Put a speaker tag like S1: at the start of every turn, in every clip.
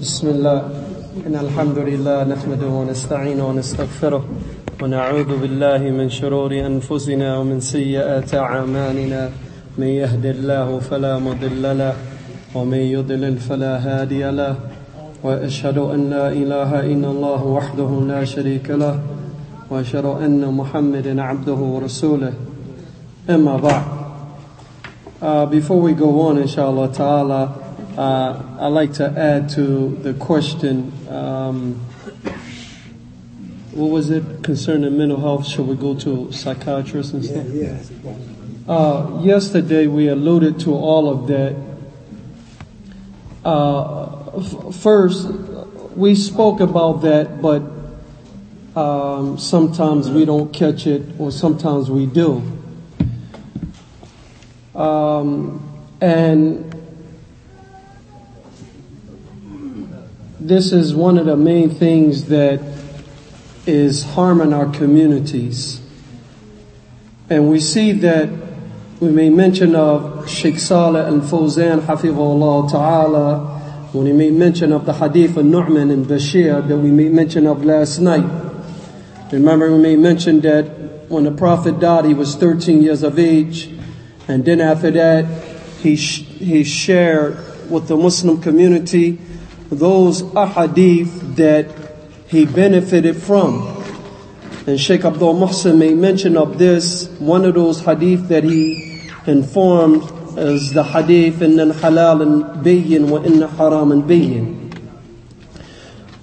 S1: بسم الله. إن الحمد لله نحمده ونستعينه ونستغفره ونعوذ بالله من شرور أنفسنا ومن سيئات أعمالنا. من يهد الله فلا مضل له ومن يضلل فلا هادي له. وأشهد أن لا إله إلا الله وحده لا شريك له. وأشهد أن محمدا عبده ورسوله. أما بعد. Uh, before we go on, inshallah ta'ala, uh, I'd like to add to the question, um, what was it concerning mental health? Should we go to psychiatrists and stuff?
S2: Yeah,
S1: Uh, yesterday we alluded to all of that. Uh, f- first, we spoke about that, but um, sometimes we don't catch it, or sometimes we do. Um, and this is one of the main things that is harming our communities. And we see that we made mention of Sheikh Saleh al Fawzan, Hafizahullah Ta'ala, when he made mention of the hadith of Nu'man ibn Bashir that we made mention of last night. Remember, we made mention that when the Prophet died, he was 13 years of age. And then after that, he, sh- he shared with the Muslim community those ahadith that he benefited from. And Sheikh Abdul Muhsin made mention of this. One of those hadith that he informed is the hadith in halal and bayyin wa inna haram and bayyin.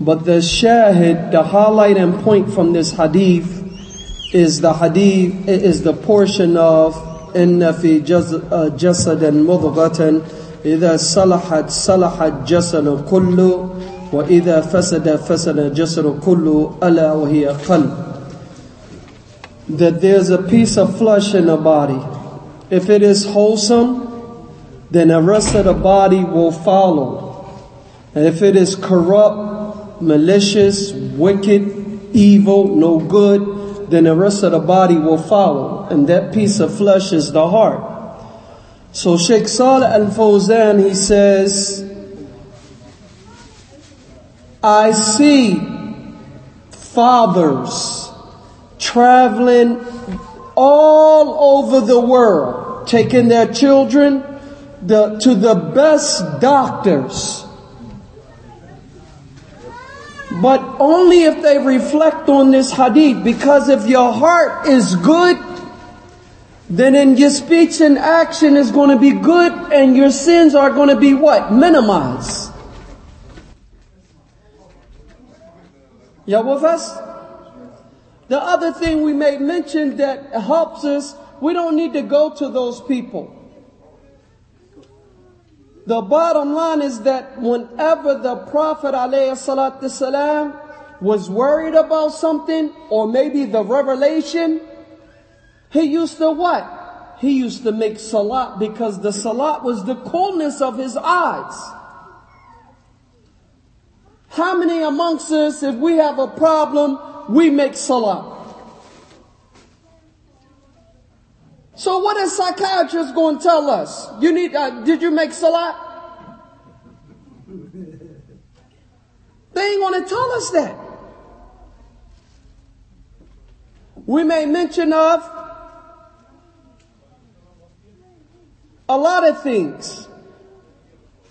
S1: But the shahid, the highlight and point from this hadith is the hadith, is the portion of إن في جسدا مضغة إذا صلحت صلح الجسد كله وإذا فسد فسد الجسد كله ألا وهي قلب that there's a piece of flesh in the body. If it is wholesome, then the rest of the body will follow. And if it is corrupt, malicious, wicked, evil, no good, then the rest of the body will follow. And that piece of flesh is the heart. So Sheikh Saleh Al Fawzan, he says, I see fathers traveling all over the world, taking their children the, to the best doctors. But only if they reflect on this hadith, because if your heart is good, then in your speech and action is going to be good and your sins are going to be what? Minimized. Y'all with us? The other thing we may mention that helps us, we don't need to go to those people. The bottom line is that whenever the Prophet ﷺ was worried about something, or maybe the revelation, he used to what? He used to make salat because the salat was the coolness of his eyes. How many amongst us, if we have a problem, we make salat? So what is psychiatrist going to tell us? You need, uh, did you make salat? They ain't going to tell us that. We may mention of a lot of things.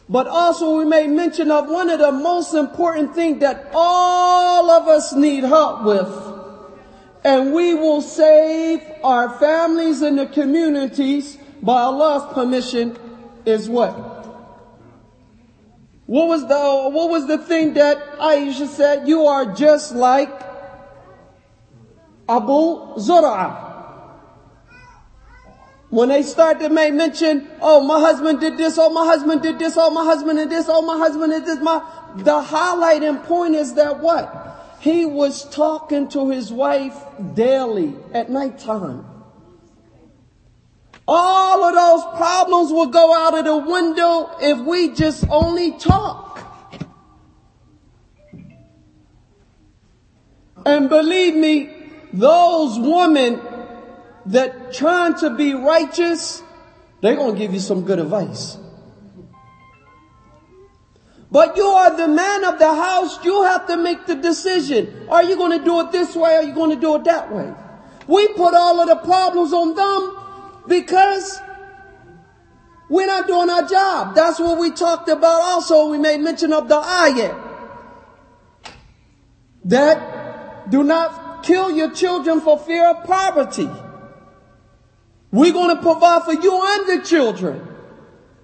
S1: But also we may mention of one of the most important things that all of us need help with. And we will save our families and the communities by Allah's permission is what? What was the, what was the thing that Aisha said? You are just like Abu Zur'a. When they start to make mention, oh, my husband did this, oh, my husband did this, oh, my husband did this, oh, my husband did this, my, the highlighting point is that what? He was talking to his wife daily at nighttime. All of those problems will go out of the window if we just only talk. And believe me, those women that trying to be righteous, they're going to give you some good advice. But you are the man of the house. You have to make the decision. Are you going to do it this way? Or are you going to do it that way? We put all of the problems on them because we're not doing our job. That's what we talked about also. We made mention of the ayat. That do not kill your children for fear of poverty. We're going to provide for you and the children.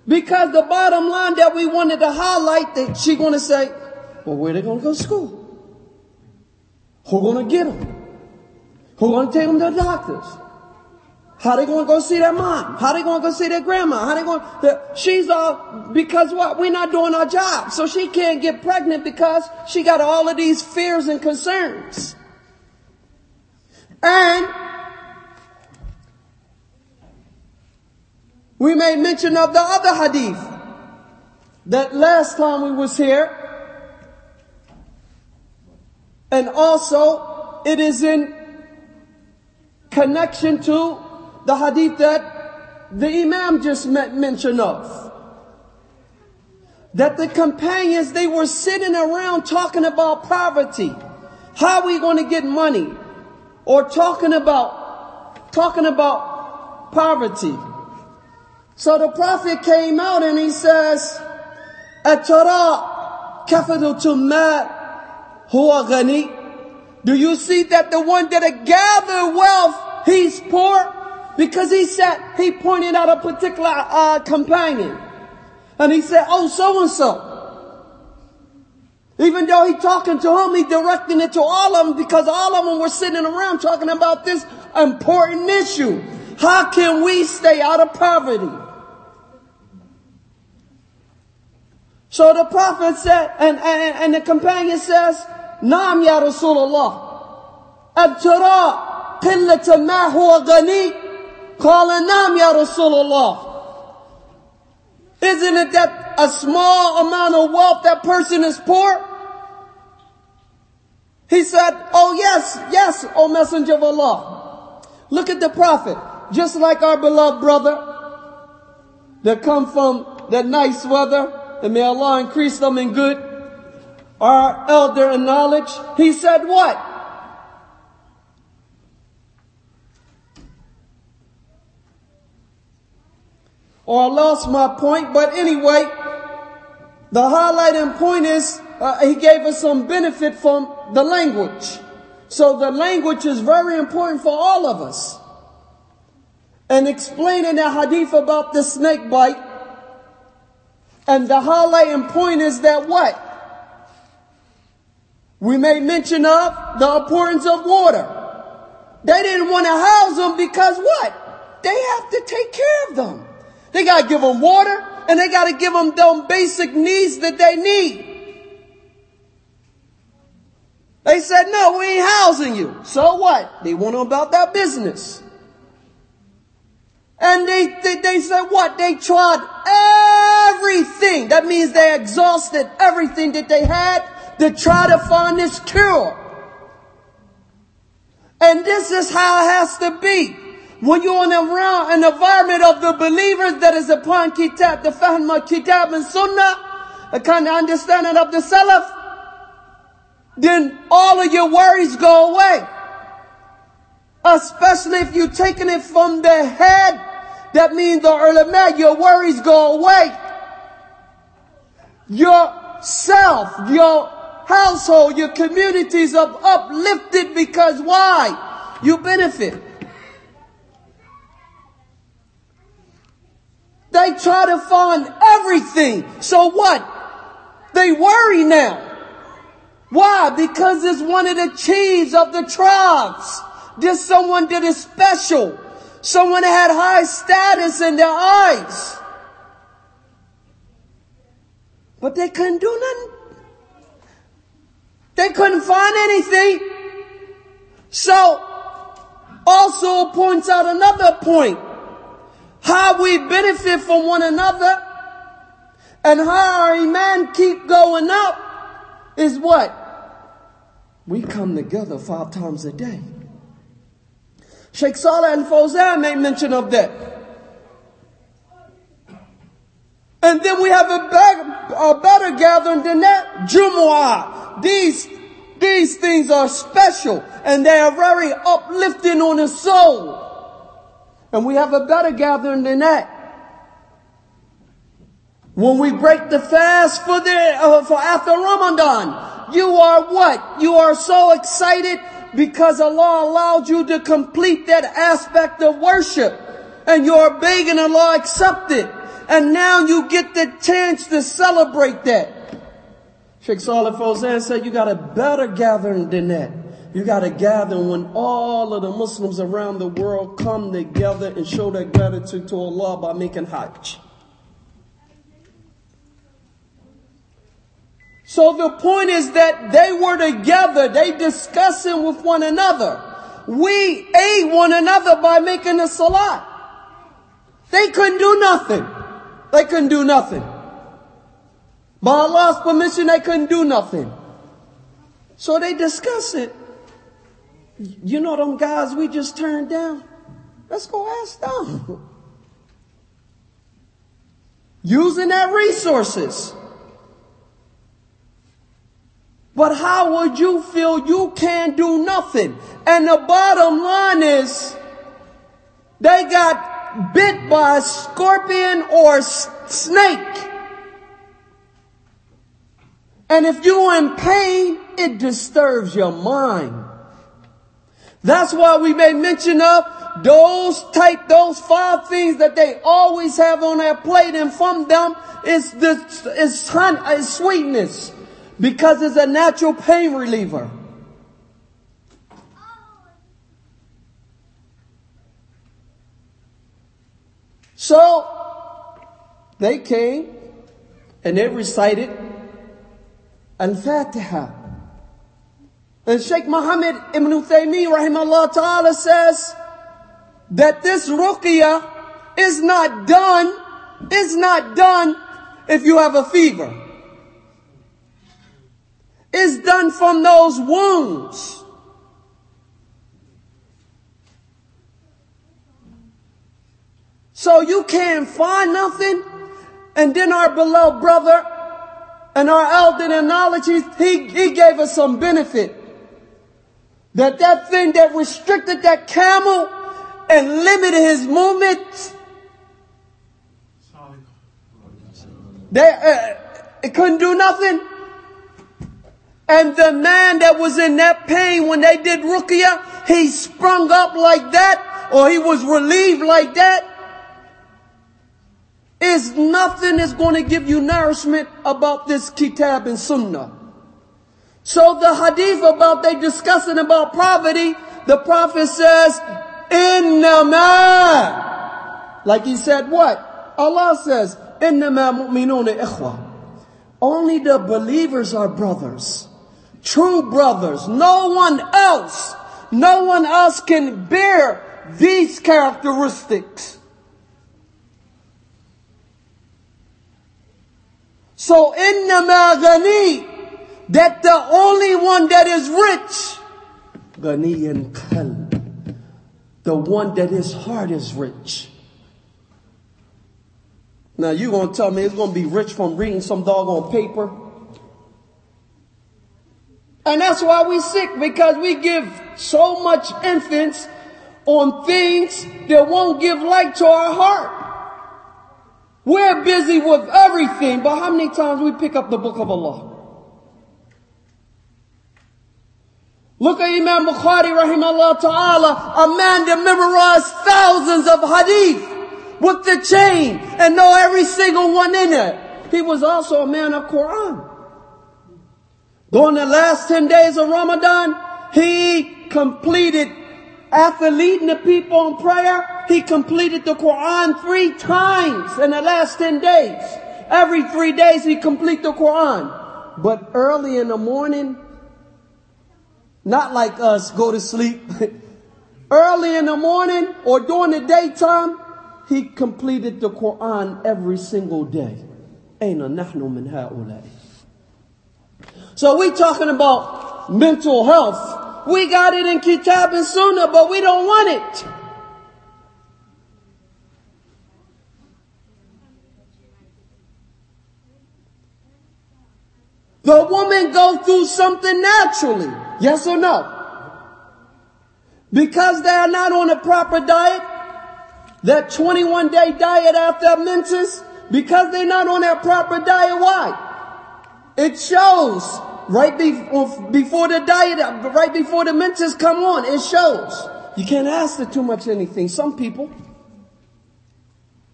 S1: Because the bottom line that we wanted to highlight that she going to say, well, where they going to go to school? Who going to get them? Who going to take them to the doctors? How they going to go see their mom? How they going to go see their grandma? How they going to, she's all, because what? We're not doing our job. So she can't get pregnant because she got all of these fears and concerns. And We made mention of the other hadith that last time we was here. And also it is in connection to the hadith that the Imam just mentioned of. That the companions, they were sitting around talking about poverty. How are we going to get money? Or talking about, talking about poverty. So the prophet came out and he says, Atara huwa ghani. Do you see that the one that gathered wealth, he's poor? Because he said, he pointed out a particular uh, companion. And he said, oh, so and so. Even though he talking to him, he directing it to all of them because all of them were sitting around talking about this important issue. How can we stay out of poverty? So the Prophet said, and, and, and the companion says, Naam ya Rasulullah. Abtara qillata ma huwa ghani. Qala naam ya Rasulullah. Isn't it that a small amount of wealth that person is poor? He said, Oh yes, yes, O Messenger of Allah. Look at the Prophet, just like our beloved brother that come from the nice weather and may Allah increase them in good, our elder in knowledge, he said what? Or I lost my point, but anyway, the highlighting point is uh, he gave us some benefit from the language. So the language is very important for all of us. And explaining the hadith about the snake bite, and the highlighting point is that what? We made mention of the importance of water. They didn't want to house them because what? They have to take care of them. They got to give them water and they got to give them them basic needs that they need. They said, no, we ain't housing you. So what? They went on about that business. And they, they, they said what? They tried everything. That means they exhausted everything that they had to try to find this cure. And this is how it has to be. When you're in around an environment of the believers that is upon kitab, the fahm kitab and sunnah, a kind of understanding of the salaf, then all of your worries go away. Especially if you're taking it from the head that means the ulama, your worries go away. Your self, your household, your communities are uplifted because why? You benefit. They try to find everything. So what? They worry now. Why? Because it's one of the chiefs of the tribes. There's someone did is special. Someone had high status in their eyes. But they couldn't do nothing. They couldn't find anything. So, also points out another point. How we benefit from one another and how our iman keep going up is what? We come together five times a day. Sheikh Saleh al Fawzan made mention of that. And then we have a, better, a better gathering than that, Jumu'ah. These, these things are special and they are very uplifting on the soul. And we have a better gathering than that. When we break the fast for the, uh, for after Ramadan, you are what? You are so excited because Allah allowed you to complete that aspect of worship. And you're begging Allah accept it. And now you get the chance to celebrate that. Sheikh Saleh Fawzan said you got a better gathering than that. You got to gather when all of the Muslims around the world come together and show their gratitude to Allah by making Hajj. So the point is that they were together, they discussing with one another. We aid one another by making the salat. They couldn't do nothing. They couldn't do nothing. By Allah's permission, they couldn't do nothing. So they discuss it. You know them guys we just turned down? Let's go ask them. Using their resources. But how would you feel you can't do nothing? And the bottom line is, they got bit by a scorpion or snake. And if you're in pain, it disturbs your mind. That's why we made mention of those type, those five things that they always have on their plate and from them is this, is, is sweetness because it's a natural pain reliever. So they came and they recited Al-Fatiha. And Sheikh Muhammad ibn Uthaymeen rahimahullah ta'ala says that this ruqyah is not done, is not done if you have a fever. It's done from those wounds. So you can't find nothing. And then our beloved brother and our elder in knowledge, he, he gave us some benefit. That that thing that restricted that camel and limited his movements, they, uh, it couldn't do nothing. And the man that was in that pain when they did ruqyah, he sprung up like that, or he was relieved like that. Is nothing is going to give you nourishment about this kitab and sunnah. So the hadith about they discussing about poverty, the prophet says, Innama. Like he said what? Allah says, Innama mu'minuna ikhwa. Only the believers are brothers. True brothers. No one else, no one else can bear these characteristics. So in the that the only one that is rich, ghani and the one that his heart is rich. Now you gonna tell me it's gonna be rich from reading some doggone paper? And that's why we sick because we give so much emphasis on things that won't give light to our heart. We're busy with everything, but how many times we pick up the book of Allah? Look at Imam Bukhari rahimahullah ta'ala, a man that memorized thousands of hadith with the chain and know every single one in it. He was also a man of Quran. During the last 10 days of Ramadan, he completed, after leading the people in prayer, he completed the Quran three times in the last 10 days. Every three days he complete the Quran. But early in the morning, not like us go to sleep. early in the morning or during the daytime, he completed the Quran every single day. So we talking about mental health. We got it in Kitab and Sunnah, but we don't want it. Woman go through something naturally? Yes or no? Because they are not on a proper diet, that 21 day diet after menses, because they're not on that proper diet, why? It shows right before, before the diet, right before the menses come on, it shows. You can't ask for too much anything. Some people,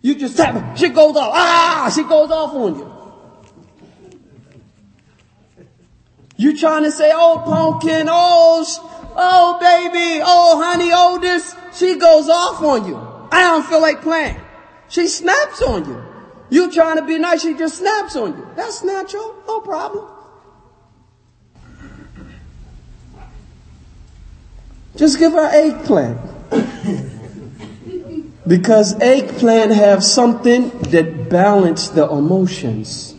S1: you just tap she goes off, ah, she goes off on you. You trying to say, oh pumpkin, oh, oh baby, oh honey, oh this, she goes off on you. I don't feel like playing. She snaps on you. You trying to be nice, she just snaps on you. That's natural, no problem. Just give her eggplant. because eggplant have something that balance the emotions.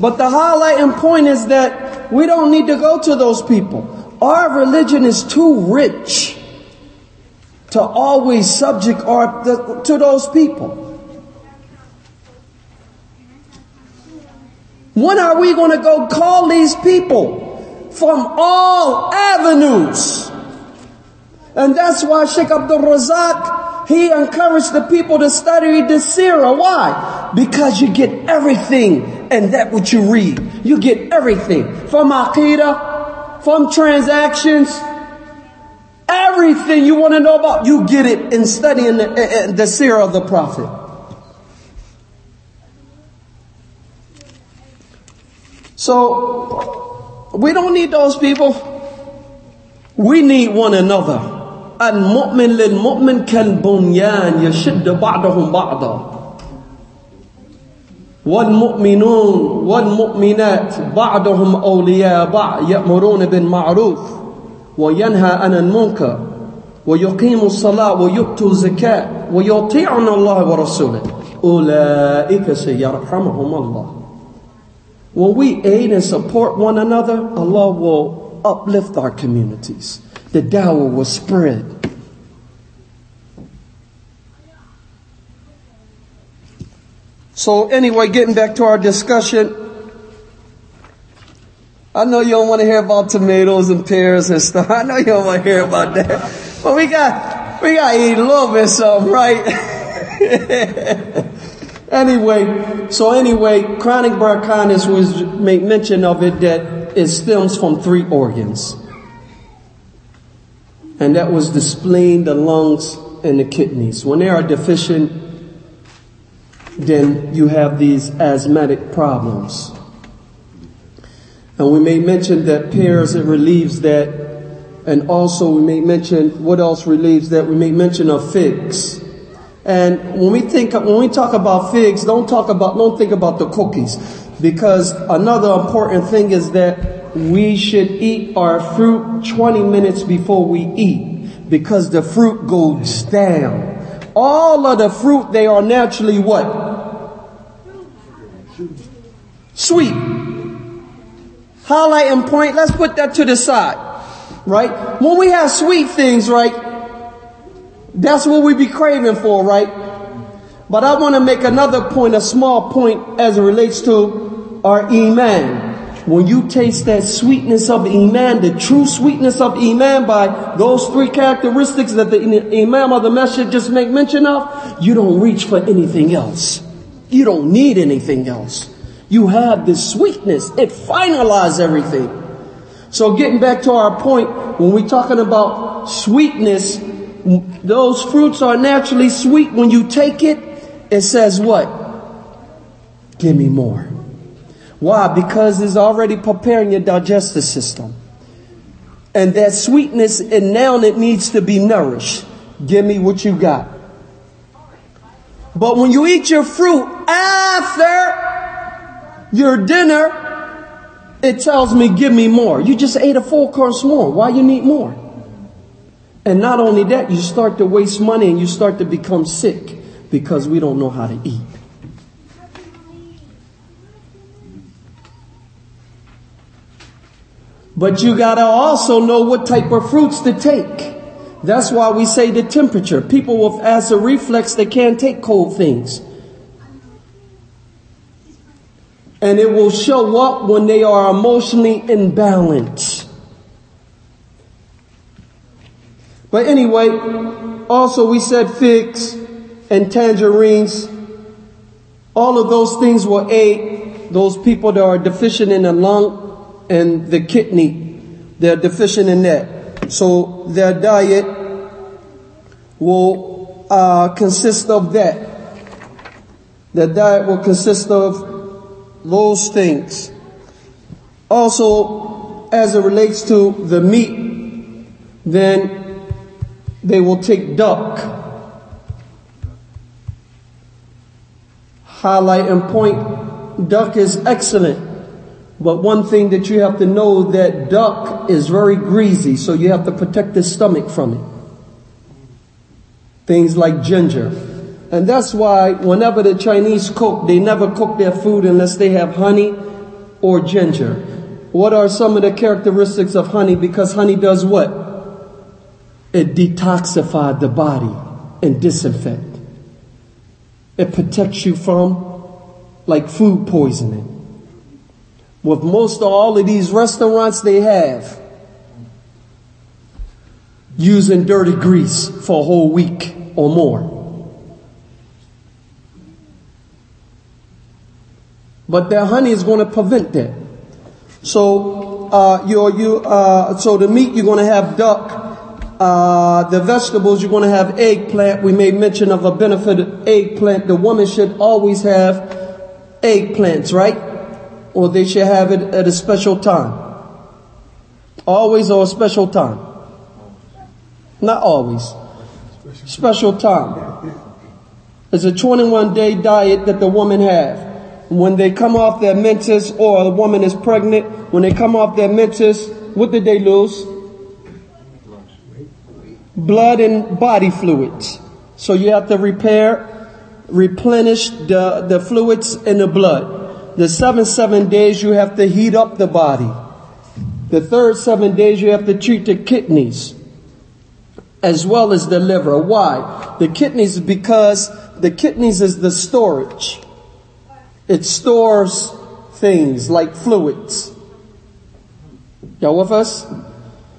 S1: But the highlighting point is that we don't need to go to those people. Our religion is too rich to always subject our, the, to those people. When are we going to go call these people from all avenues? And that's why Sheikh Abdul Razak, he encouraged the people to study the Sirah. Why? Because you get everything and that what you read. You get everything from Aqidah, from transactions, everything you want to know about, you get it in studying the, uh, the seerah of the prophet. So, we don't need those people. We need one another. المؤمن للمؤمن كالبنيان يشد بعضهم بعضا والمؤمنون والمؤمنات بعضهم أولياء بعض يأمرون بالمعروف وينهى عن المنكر ويقيم الصلاة ويؤتوا الزكاة ويطيعون الله ورسوله أولئك سيرحمهم الله When we aid and support one another, Allah will uplift our communities. The dawah will spread. So anyway, getting back to our discussion, I know you don't want to hear about tomatoes and pears and stuff. I know you don't want to hear about that. But we got, we got to eat a little bit of something, right? anyway, so anyway, chronic bronchitis was made mention of it that it stems from three organs. And that was the spleen, the lungs, and the kidneys. When they are deficient, then you have these asthmatic problems. And we may mention that pears, it relieves that. And also we may mention, what else relieves that? We may mention of figs. And when we think, when we talk about figs, don't talk about, don't think about the cookies. Because another important thing is that we should eat our fruit 20 minutes before we eat. Because the fruit goes down. All of the fruit, they are naturally what? Sweet. Highlight and point, let's put that to the side. Right? When we have sweet things, right? That's what we be craving for, right? But I want to make another point, a small point as it relates to our Iman. When you taste that sweetness of Iman, the true sweetness of Iman by those three characteristics that the Imam of the Masjid just make mention of, you don't reach for anything else. You don't need anything else. You have this sweetness. It finalizes everything. So getting back to our point, when we're talking about sweetness, those fruits are naturally sweet. When you take it, it says what? Give me more. Why? Because it's already preparing your digestive system. And that sweetness, and now it needs to be nourished. Give me what you got. But when you eat your fruit after your dinner, it tells me, give me more. You just ate a full course more. Why you need more? And not only that, you start to waste money and you start to become sick because we don't know how to eat. But you gotta also know what type of fruits to take. That's why we say the temperature. People with acid reflux, they can't take cold things. And it will show up when they are emotionally imbalanced. But anyway, also we said figs and tangerines. All of those things will aid those people that are deficient in the lung and the kidney. They're deficient in that. So their diet will uh, consist of that. Their diet will consist of those things. Also, as it relates to the meat, then they will take duck. Highlight and point, duck is excellent. But one thing that you have to know that duck is very greasy, so you have to protect the stomach from it. Things like ginger. And that's why whenever the Chinese cook, they never cook their food unless they have honey or ginger. What are some of the characteristics of honey? Because honey does what? It detoxifies the body and disinfect. It protects you from like food poisoning. With most of all of these restaurants they have using dirty grease for a whole week or more. But their honey is going to prevent that. So, uh, you you, uh, so the meat you're going to have duck. Uh, the vegetables you're going to have eggplant. We made mention of a benefit of eggplant. The woman should always have eggplants, right? Or they should have it at a special time. Always or a special time. Not always. Special time. It's a 21 day diet that the woman have when they come off their menses or a woman is pregnant, when they come off their menses, what did they lose? Blood and body fluids. So you have to repair, replenish the, the fluids in the blood. The seven, seven days you have to heat up the body. The third seven days you have to treat the kidneys as well as the liver. Why? The kidneys because the kidneys is the storage. It stores things like fluids. Y'all with us?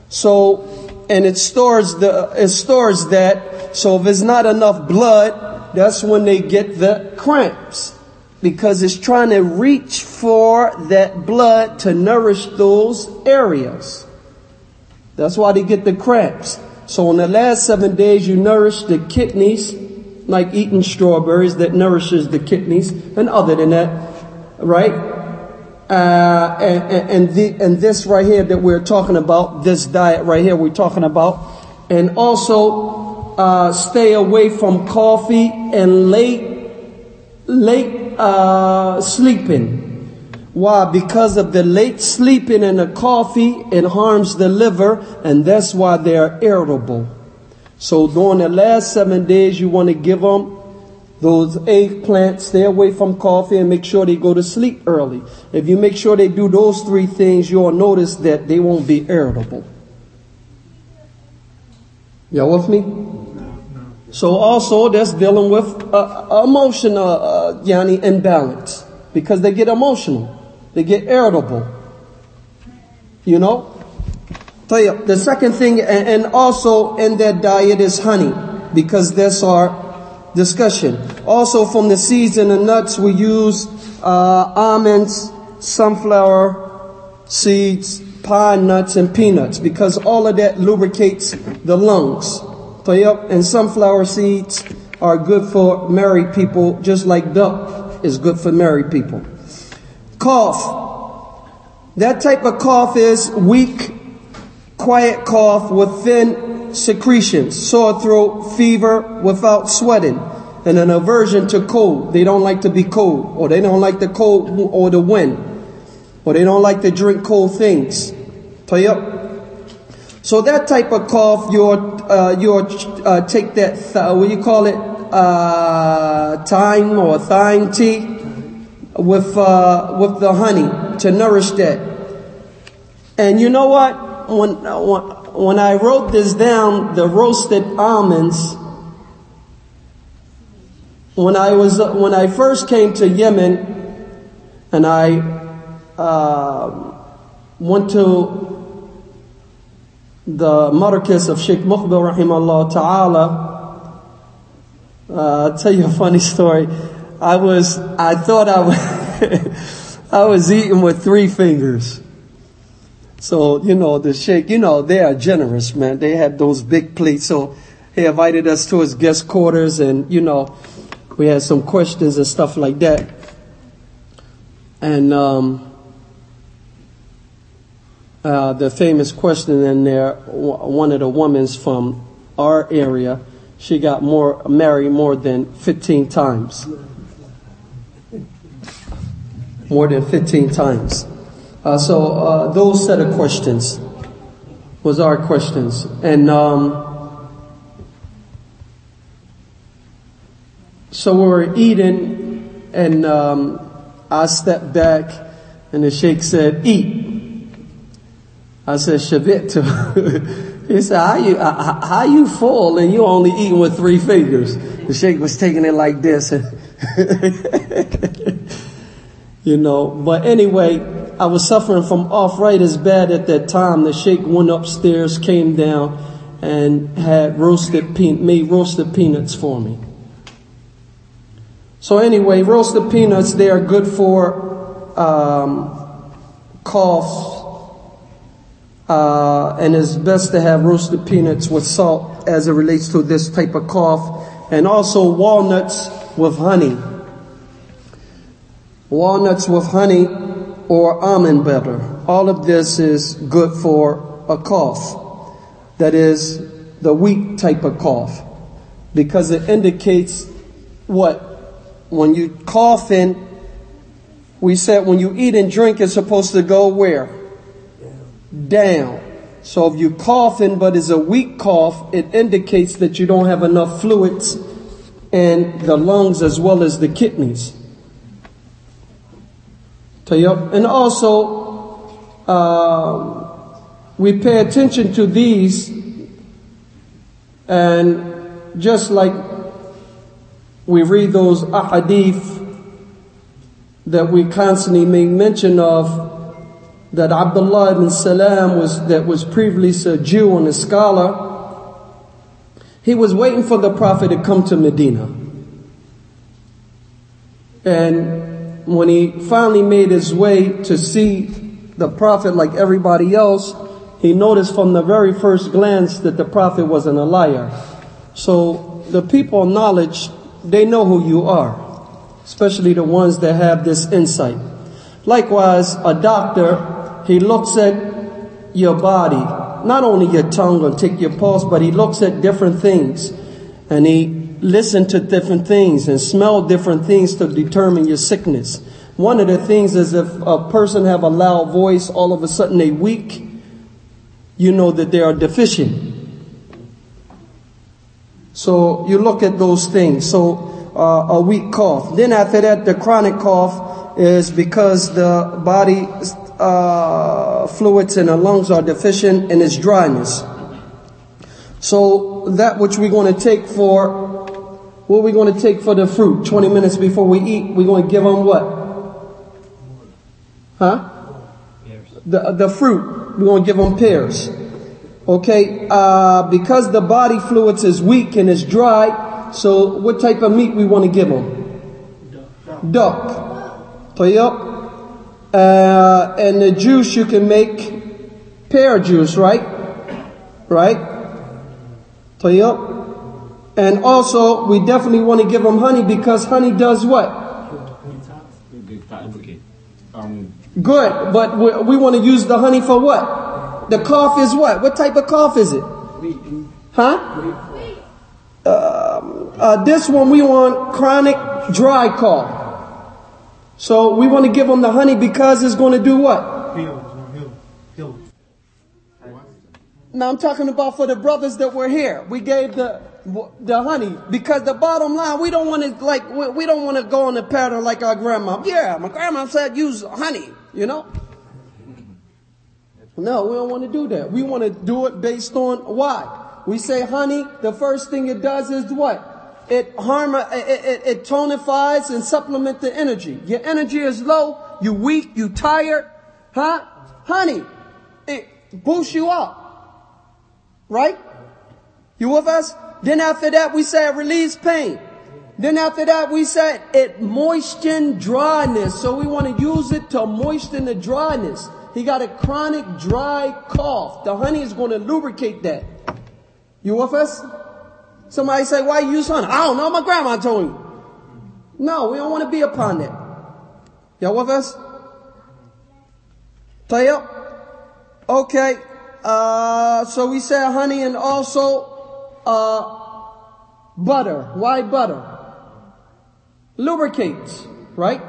S1: So, and it stores the, it stores that. So if it's not enough blood, that's when they get the cramps. Because it's trying to reach for that blood to nourish those areas. That's why they get the cramps. So in the last seven days, you nourish the kidneys, like eating strawberries that nourishes the kidneys, and other than that, right? Uh, and, and, the, and this right here that we're talking about, this diet right here we're talking about, and also uh, stay away from coffee and late, late uh, sleeping. Why? Because of the late sleeping and the coffee, it harms the liver, and that's why they are irritable. So during the last seven days, you want to give them those eggplants, stay away from coffee and make sure they go to sleep early. If you make sure they do those three things, you'll notice that they won't be irritable. Y'all with me? So also that's dealing with uh, emotional, uh, yani imbalance because they get emotional. They get irritable. You know? The second thing, and also in their diet is honey, because that's our discussion. Also from the seeds and the nuts, we use uh, almonds, sunflower seeds, pine nuts, and peanuts, because all of that lubricates the lungs. And sunflower seeds are good for married people, just like duck is good for married people. Cough. That type of cough is weak quiet cough with thin secretions, sore throat, fever without sweating, and an aversion to cold. They don't like to be cold, or they don't like the cold or the wind, or they don't like to drink cold things. So that type of cough, you'll, uh, uh, take that, th- what do you call it, uh, thyme or thyme tea with, uh, with the honey to nourish that. And you know what? When, when I wrote this down, the roasted almonds, when I was, when I first came to Yemen, And I uh, went to the markaz of Sheikh Muqbil rahimahullah ta'ala. Uh, I'll tell you a funny story. I was, I thought I was, I was eating with three fingers. So, you know, the sheikh, you know, they are generous, man. They had those big plates. So he invited us to his guest quarters and, you know, we had some questions and stuff like that. And, um, uh, the famous question in there, one of the women's from our area, she got more, married more than 15 times. More than 15 times. Uh, so uh, those set of questions was our questions, and um, so we were eating, and um, I stepped back, and the sheikh said, "Eat." I said, "Shavit." To He said, "How you how you full and you only eating with three fingers?" The sheikh was taking it like this, you know. But anyway. I was suffering from arthritis bad at that time. The sheikh went upstairs, came down, and had roasted pe- made roasted peanuts for me. So anyway, roasted peanuts they are good for um, cough, uh, and it's best to have roasted peanuts with salt as it relates to this type of cough, and also walnuts with honey. Walnuts with honey or almond butter. All of this is good for a cough. That is the weak type of cough. Because it indicates what? When you cough in, we said when you eat and drink, it's supposed to go where? Down. So if you coughing but it's a weak cough, it indicates that you don't have enough fluids in the lungs as well as the kidneys. And also, uh, we pay attention to these, and just like we read those ahadith that we constantly make mention of, that Abdullah ibn Salam was, that was previously a Jew and a scholar, he was waiting for the Prophet to come to Medina. And when he finally made his way to see the prophet like everybody else, he noticed from the very first glance that the prophet wasn't a liar. So the people of knowledge, they know who you are, especially the ones that have this insight. Likewise, a doctor, he looks at your body, not only your tongue and take your pulse, but he looks at different things and he listen to different things and smell different things to determine your sickness. One of the things is if a person have a loud voice, all of a sudden they weak, you know that they are deficient. So you look at those things. So uh, a weak cough. Then after that, the chronic cough is because the body uh, fluids in the lungs are deficient and it's dryness. So that which we're going to take for what are we going to take for the fruit? 20 minutes before we eat, we're going to give them what? Huh? The, the fruit. We're going to give them pears. Okay, uh, because the body fluids is weak and is dry, so what type of meat we want to give them? Duck. Tayyip. Uh, and the juice you can make pear juice, right? Right? Tayyip. And also, we definitely want to give them honey because honey does what? Good, but we, we want to use the honey for what? The cough is what? What type of cough is it? Huh? Um, uh, this one we want chronic dry cough. So we want to give them the honey because it's going to do what? Now I'm talking about for the brothers that were here. We gave the the honey because the bottom line we don't want to like we don't want to go on the pattern like our grandma yeah my grandma said use honey you know no we don't want to do that we want to do it based on why we say honey the first thing it does is what it harm, it, it, it tonifies and supplement the energy. Your energy is low, you weak, you tired, huh? Honey, it boosts you up. Right? You with us? Then after that we say it relieves pain. Then after that we said it moisten dryness. So we want to use it to moisten the dryness. He got a chronic dry cough. The honey is going to lubricate that. You with us? Somebody say, why you use honey? I don't know. My grandma told me. No, we don't want to be upon that. Y'all with us? Tayyip? Okay. Uh, so we said honey and also, uh, butter. Why butter? Lubricates, right?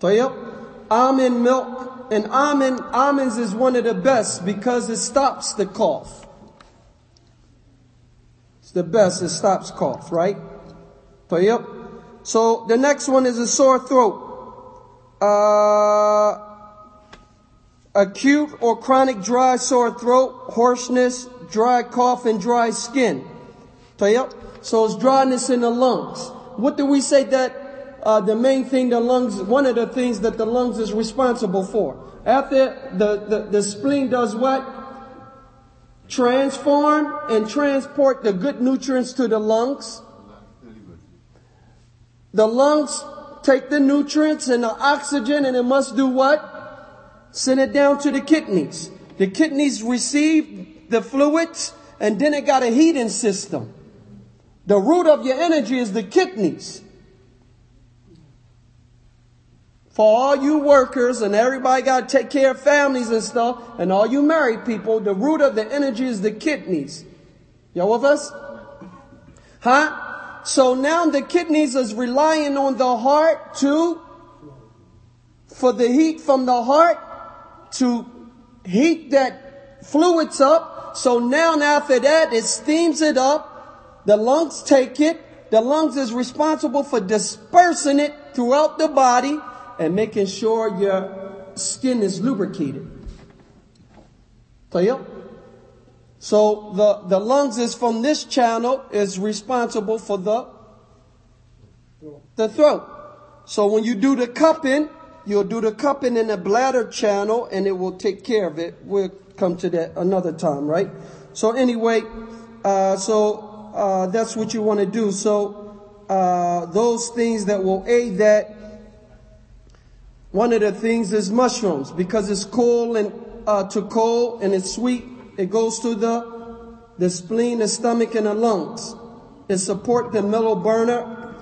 S1: Tayyip? Almond milk. And almond, almonds is one of the best because it stops the cough. It's the best. It stops cough, right? Tayyip? So the next one is a sore throat. Uh, acute or chronic dry sore throat, hoarseness, dry cough, and dry skin. So it's dryness in the lungs. What do we say that uh, the main thing the lungs, one of the things that the lungs is responsible for? After the, the, the spleen does what? Transform and transport the good nutrients to the lungs. The lungs take the nutrients and the oxygen and it must do what? Send it down to the kidneys. The kidneys receive the fluids and then it got a heating system. The root of your energy is the kidneys. For all you workers and everybody got to take care of families and stuff, and all you married people, the root of the energy is the kidneys. Y'all with us? Huh? So now the kidneys is relying on the heart to, for the heat from the heart to heat that fluids up. So now after that, it steams it up. The lungs take it. The lungs is responsible for dispersing it throughout the body and making sure your skin is lubricated. So the, the lungs is from this channel is responsible for the, the throat. So when you do the cupping, you'll do the cupping in the bladder channel and it will take care of it. We'll come to that another time, right? So anyway, uh, so, uh, that's what you want to do. So, uh, those things that will aid that one of the things is mushrooms because it's cold and uh, to cold and it's sweet. It goes to the the spleen, the stomach, and the lungs. It support the middle burner,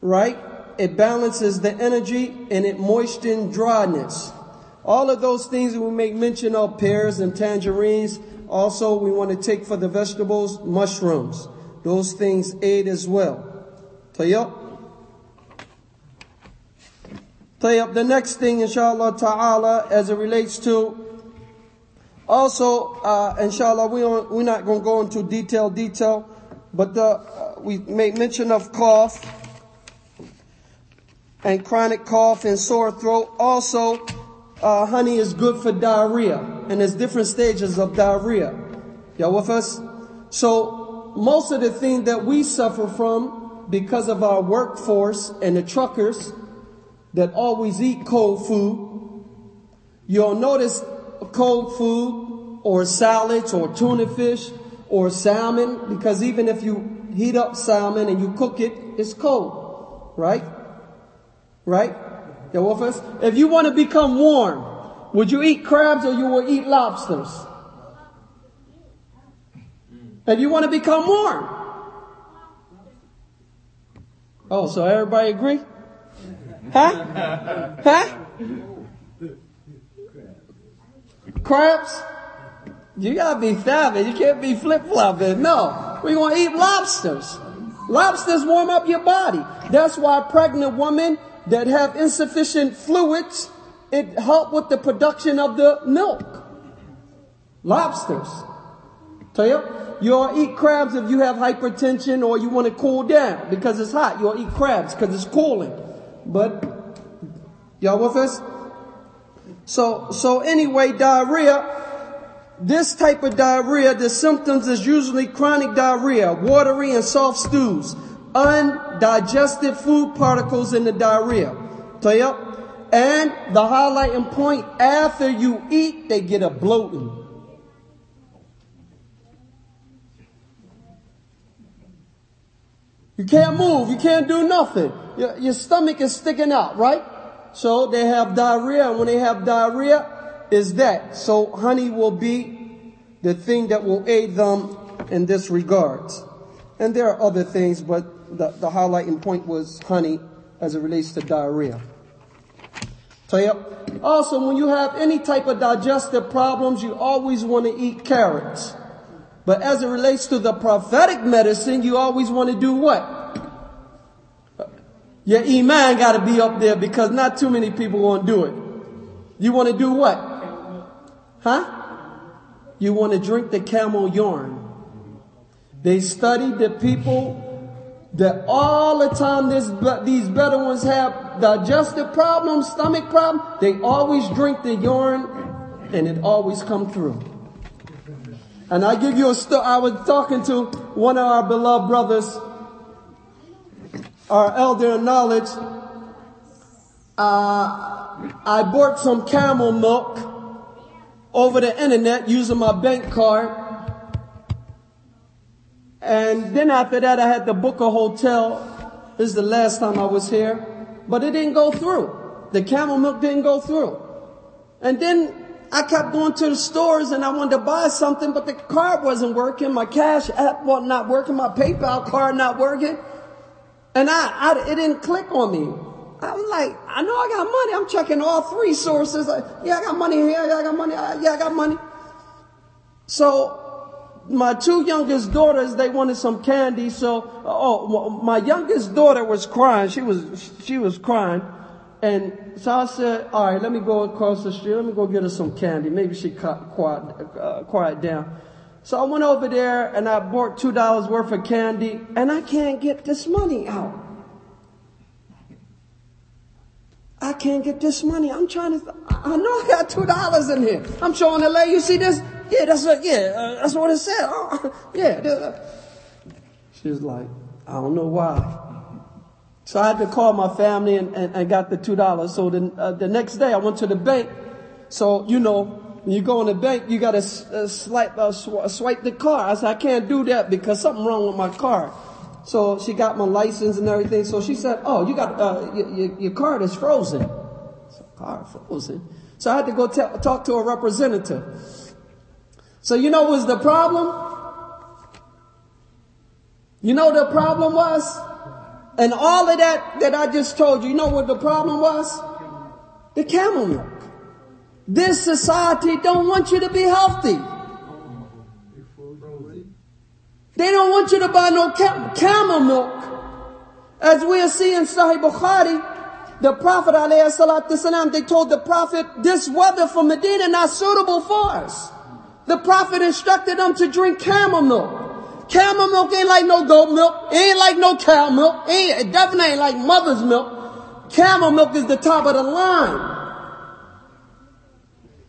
S1: right? It balances the energy and it moisten dryness. All of those things that we make mention of pears and tangerines. Also, we want to take for the vegetables mushrooms. Those things aid as well. Tayyip. The next thing, inshallah ta'ala, as it relates to also, uh, inshallah, we we're not going to go into detail, detail, but the, uh, we make mention of cough and chronic cough and sore throat. Also, uh, honey is good for diarrhea, and there's different stages of diarrhea. Y'all with us? So, most of the things that we suffer from because of our workforce and the truckers that always eat cold food, you'll notice cold food or salads or tuna fish or salmon because even if you heat up salmon and you cook it, it's cold, right? Right? You with us? If you want to become warm, would you eat crabs or you will eat lobsters? If you want to become warm. Oh, so everybody agree? Huh? Huh? Crabs? You gotta be savage. You can't be flip flopping. No. We're gonna eat lobsters. Lobsters warm up your body. That's why pregnant women that have insufficient fluids, it help with the production of the milk. Lobsters. Tell you, you'll eat crabs if you have hypertension or you want to cool down because it's hot. You'll eat crabs because it's cooling. But y'all with us? So, so anyway, diarrhea, this type of diarrhea, the symptoms is usually chronic diarrhea, watery and soft stools, undigested food particles in the diarrhea. And the highlighting point, after you eat, they get a bloating. You can't move. You can't do nothing. Your, your stomach is sticking out, right? So they have diarrhea. And when they have diarrhea, is that. So honey will be the thing that will aid them in this regard. And there are other things, but the, the highlighting point was honey as it relates to diarrhea. Yeah. Also, when you have any type of digestive problems, you always want to eat carrots. But as it relates to the prophetic medicine, you always want to do what? Your iman got to be up there because not too many people want to do it. You want to do what? Huh? You want to drink the camel yarn. They studied the people that all the time this, these Bedouins have digestive problems, stomach problems, they always drink the urine and it always come through. And I give you a story. I was talking to one of our beloved brothers, our elder in knowledge. Uh, I bought some camel milk over the internet using my bank card. And then after that, I had to book a hotel. This is the last time I was here. But it didn't go through. The camel milk didn't go through. And then I kept going to the stores and I wanted to buy something, but the card wasn't working. My cash app was not working. My PayPal card not working. And I, I, it didn't click on me. I was like, I know I got money. I'm checking all three sources. Like, yeah, I got money here. Yeah, I got money. Uh, yeah, I got money. So my two youngest daughters, they wanted some candy. So, oh, my youngest daughter was crying. She was, she was crying. And so I said, all right, let me go across the street. Let me go get her some candy. Maybe she quiet, uh, quiet down. So I went over there and I bought two dollars worth of candy and I can't get this money out. I can't get this money. I'm trying to, I know I got two dollars in here. I'm showing the lady, you see this? Yeah, that's what, yeah, uh, that's what it said. Oh, yeah. was like, I don't know why. So I had to call my family and, and, and got the two dollars. So the, uh, the next day I went to the bank. So, you know, when you go in the bank, you gotta uh, swipe, uh, sw- swipe the card. I said, I can't do that because something wrong with my card. So she got my license and everything. So she said, oh, you got, uh, your, your card is frozen. So, card frozen. So I had to go t- talk to a representative. So you know what was the problem? You know the problem was? And all of that that I just told you, you know what the problem was? The camel milk. This society don't want you to be healthy. They don't want you to buy no cam- camel milk. As we are seeing Sahih Bukhari, the Prophet salam, they told the Prophet, this weather for Medina not suitable for us. The Prophet instructed them to drink camel milk. Camel milk ain't like no goat milk. It ain't like no cow milk. It, ain't, it definitely ain't like mother's milk. Camel milk is the top of the line.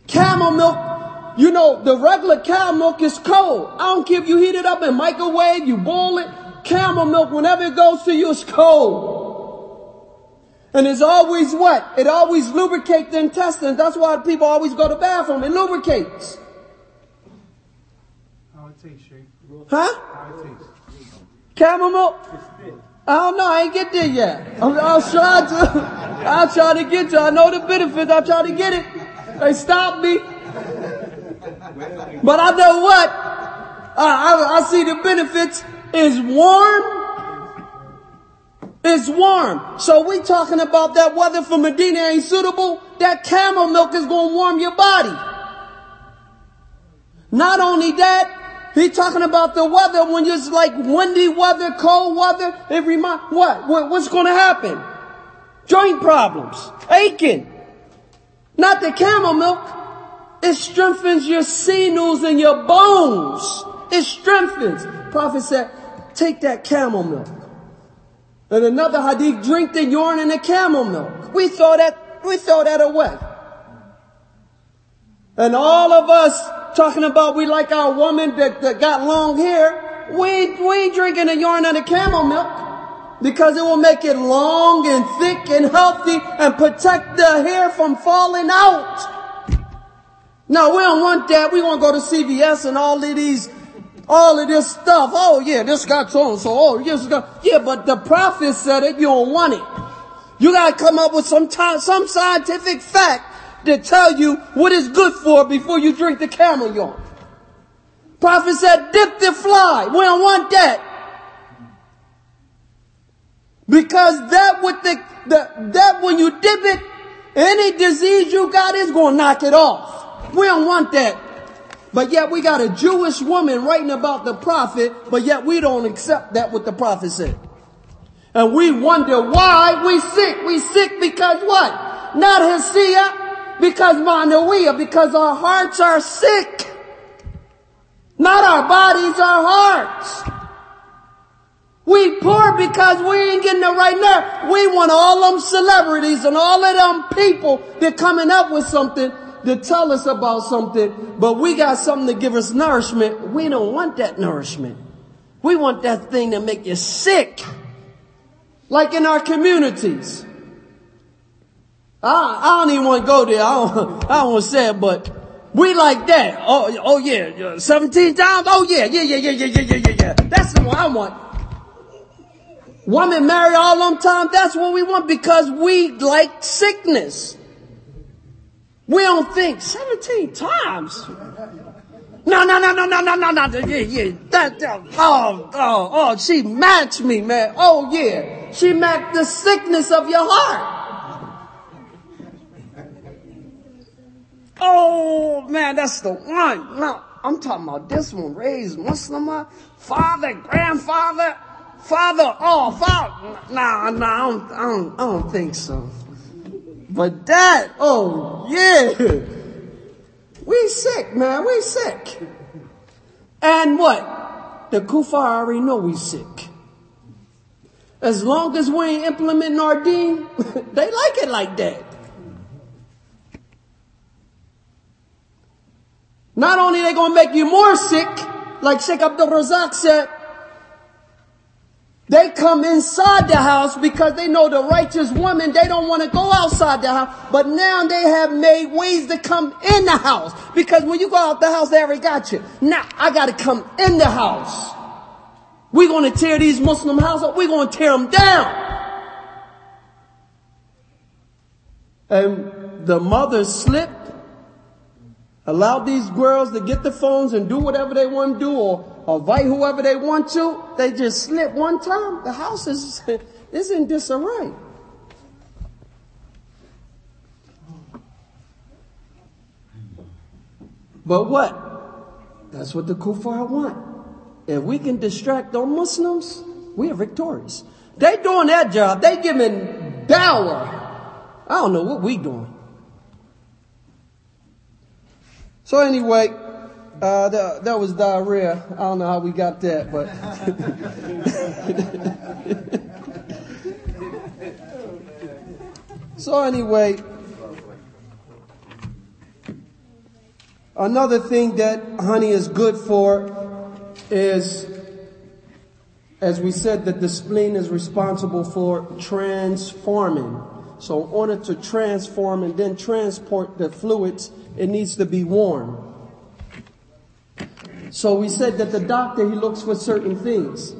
S1: Camel milk, you know, the regular cow milk is cold. I don't care if you heat it up in microwave, you boil it. Camel milk, whenever it goes to you, it's cold. And it's always wet. It always lubricates the intestines. That's why people always go to the bathroom. It lubricates. Huh? Camel milk? I don't know. I ain't get there yet. I'm, I'll try to. I'll try to get you. I know the benefits. I'll try to get it. They stopped me. But I know what? I, I, I see the benefits. It's warm. It's warm. So we talking about that weather for Medina ain't suitable. That camel milk is going to warm your body. Not only that, he talking about the weather when it's like windy weather, cold weather. It remind what? what what's going to happen? Joint problems, aching. Not the camel milk. It strengthens your sinews and your bones. It strengthens. Prophet said, take that camel milk. And another hadith, drink the urine and the camel milk. We throw that, we throw that away. And all of us talking about we like our woman that, that got long hair. We we ain't drinking the urine of the camel milk because it will make it long and thick and healthy and protect the hair from falling out. No, we don't want that. We want to go to CVS and all of these, all of this stuff. Oh yeah, this got so and so. Oh yes, yeah, but the prophet said it. You don't want it. You gotta come up with some time, some scientific fact to tell you what is good for before you drink the camel yarn. Prophet said, dip the fly. We don't want that. Because that with the, the, that when you dip it, any disease you got is to knock it off. We don't want that. But yet we got a Jewish woman writing about the prophet, but yet we don't accept that what the prophet said. And we wonder why we sick. We sick because what? Not Hesea, because Manawiya, because our hearts are sick. Not our bodies, our hearts. We poor because we ain't getting the right nerve. We want all them celebrities and all of them people that coming up with something to tell us about something, but we got something to give us nourishment. We don't want that nourishment. We want that thing to make you sick. Like in our communities. I, I don't even want to go there. I don't, I don't want to say it, but we like that. Oh, oh yeah, 17 times? Oh yeah, yeah, yeah, yeah, yeah, yeah, yeah, yeah, yeah. That's the one I want. Woman married all them time, that's what we want because we like sickness. We don't think 17 times. No, no, no, no, no, no, no, no. Yeah, yeah. That, that, oh, oh, oh, she matched me, man. Oh yeah. She matched the sickness of your heart. Oh man, that's the one. No, I'm talking about this one. Raised Muslim, father, grandfather, father, oh, father. Nah, nah, I don't, I don't, I don't think so. But that, oh yeah. We sick, man, we sick. And what? The Kufar already know we sick. As long as we ain't implementing our deen, they like it like that. Not only they gonna make you more sick, like Sheikh Abdul Razak said, they come inside the house because they know the righteous woman, they don't want to go outside the house. But now they have made ways to come in the house. Because when you go out the house, they already got you. Now I gotta come in the house. We're gonna tear these Muslim houses up. We're gonna tear them down. And the mother slipped Allow these girls to get the phones and do whatever they want to do or, invite whoever they want to. They just slip one time. The house is, is in disarray. But what? That's what the kuffar want. If we can distract those Muslims, we are victorious. They doing that job. They giving dawah. I don't know what we doing. So anyway, uh, that, that was diarrhea. I don't know how we got that, but. so anyway, another thing that honey is good for is, as we said, that the spleen is responsible for transforming. So in order to transform and then transport the fluids it needs to be warm. So we said that the doctor, he looks for certain things.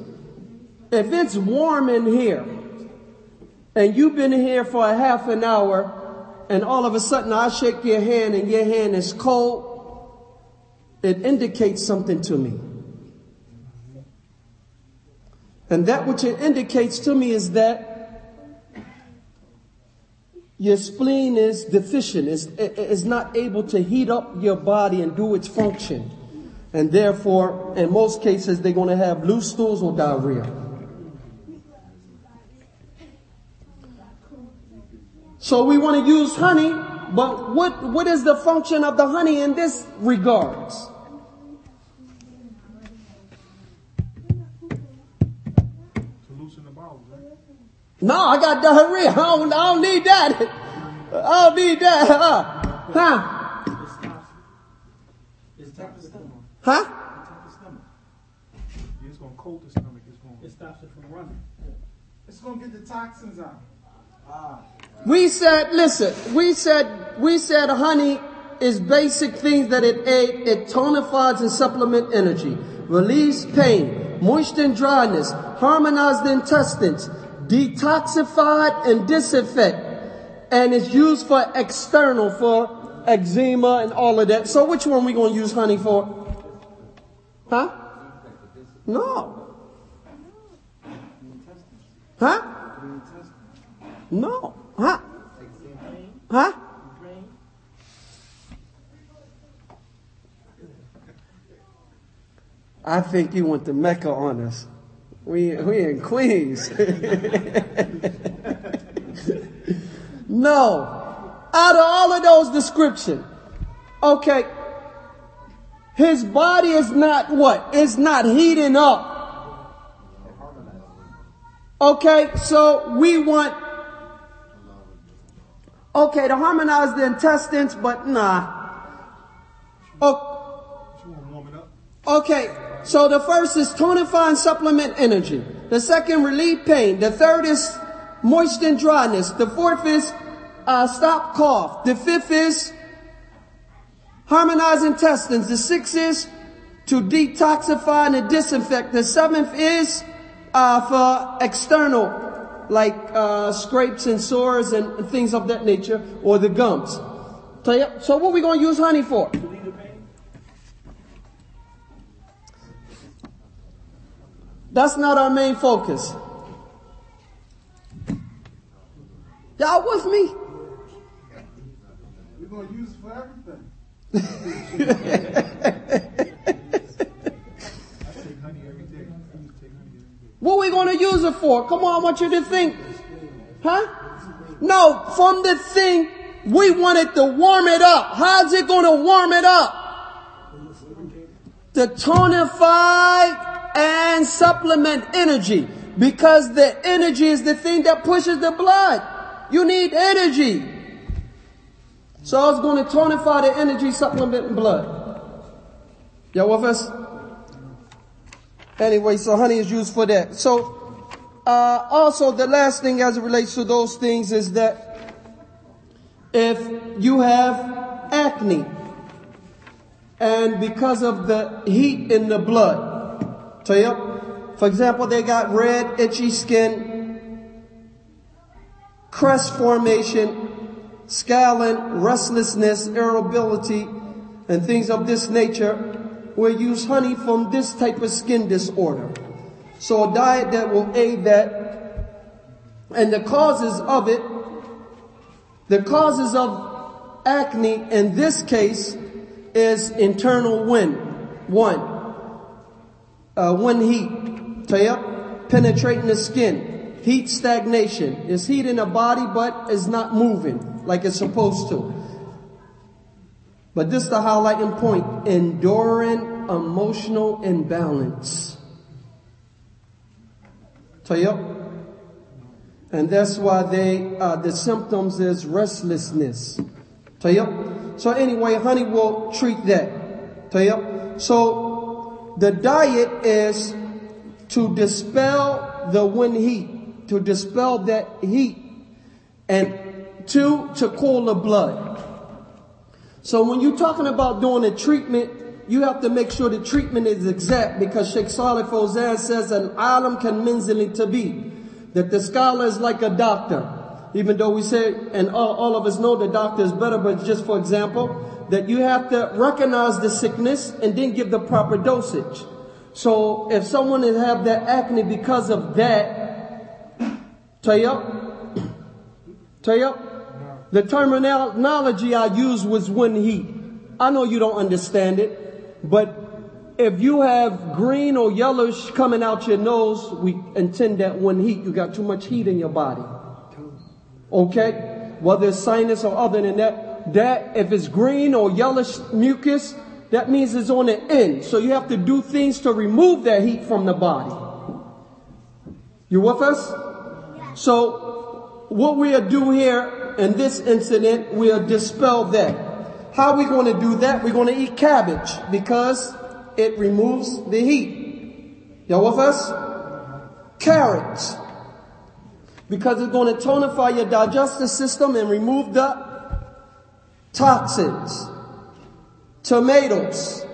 S1: If it's warm in here, and you've been here for a half an hour, and all of a sudden I shake your hand and your hand is cold, it indicates something to me. And that which it indicates to me is that your spleen is deficient, is, is not able to heat up your body and do its function. And therefore, in most cases, they're going to have loose stools or diarrhea. So we want to use honey, but what, what is the function of the honey in this regards? No, I got diarrhea. I don't, I don't need that. I don't need that. Uh, huh? It stops the stomach. Huh?
S2: It's gonna coat the stomach. It's gonna.
S3: It stops it from running.
S2: It's gonna get the toxins out. Ah.
S1: We said, listen, we said, we said honey is basic things that it aid, it tonifies and supplement energy, relieves pain, moisten dryness, harmonize the intestines, detoxify and disinfect, and it's used for external, for eczema and all of that. So which one we gonna use honey for? Huh? No. Huh? No. Huh? Huh? I think you went to Mecca on us. We, we in Queens. no. Out of all of those descriptions, okay, his body is not what? It's not heating up. Okay, so we want, okay, to harmonize the intestines, but nah.
S2: You wanna warm it up?
S1: okay, so the first is tonify and supplement energy. The second, relieve pain. The third is moist and dryness. The fourth is uh, stop cough. The fifth is harmonize intestines. The sixth is to detoxify and disinfect. The seventh is uh, for external, like uh, scrapes and sores and things of that nature, or the gums. So, so what we gonna use honey for?
S3: Relieve the pain.
S1: That's not our main focus. Y'all with me?
S2: We're gonna use it for everything. I take honey every day. I used to take honey every day.
S1: What we gonna use it for? Come on, I want you to think. Huh? No, from the thing, we wanted to warm it up. How's it gonna warm it up? To tonify and supplement energy. Because the energy is the thing that pushes the blood. You need energy. So I was going to tonify the energy, supplement blood. Y'all with us? Anyway, so honey is used for that. So, uh, also the last thing as it relates to those things is that if you have acne and because of the heat in the blood, tell you, for example, they got red, itchy skin, crest formation, scalding, restlessness, irritability, and things of this nature, we use honey from this type of skin disorder. So a diet that will aid that, and the causes of it, the causes of acne in this case is internal wind. One, uh, wind heat, tayab, penetrating the skin, heat stagnation. It's heat in the body, but it's not moving like it's supposed to. But this is the highlighting point, enduring emotional imbalance. Tayyip. And that's why they, uh, the symptoms is restlessness. Tayyip. So anyway, honey will treat that. Tayyip. So the diet is to dispel the wind heat, to dispel that heat, and two, to cool the blood. So when you're talking about doing a treatment, you have to make sure the treatment is exact because Sheikh Saleh Fawzan says an alam can minzili tabi that the scholar is like a doctor. Even though we say, and all, all of us know the doctor is better, but just for example, that you have to recognize the sickness and then give the proper dosage. So if someone has have that acne because of that, tayyab, tayyab, the terminology I used was wind heat. I know you don't understand it, but if you have green or yellowish coming out your nose, we intend that wind heat. You got too much heat in your body. Okay? Whether it's sinus or other than that, that, if it's green or yellowish mucus, that means it's on the end. So you have to do things to remove that heat from the body. You with us? So what we'll do here in this incident, we'll dispel that. How are we going to do that? We're going to eat cabbage because it removes the heat. Y'all with us? Carrots. Because it's going to tonify your digestive system and remove the toxins. Tomatoes.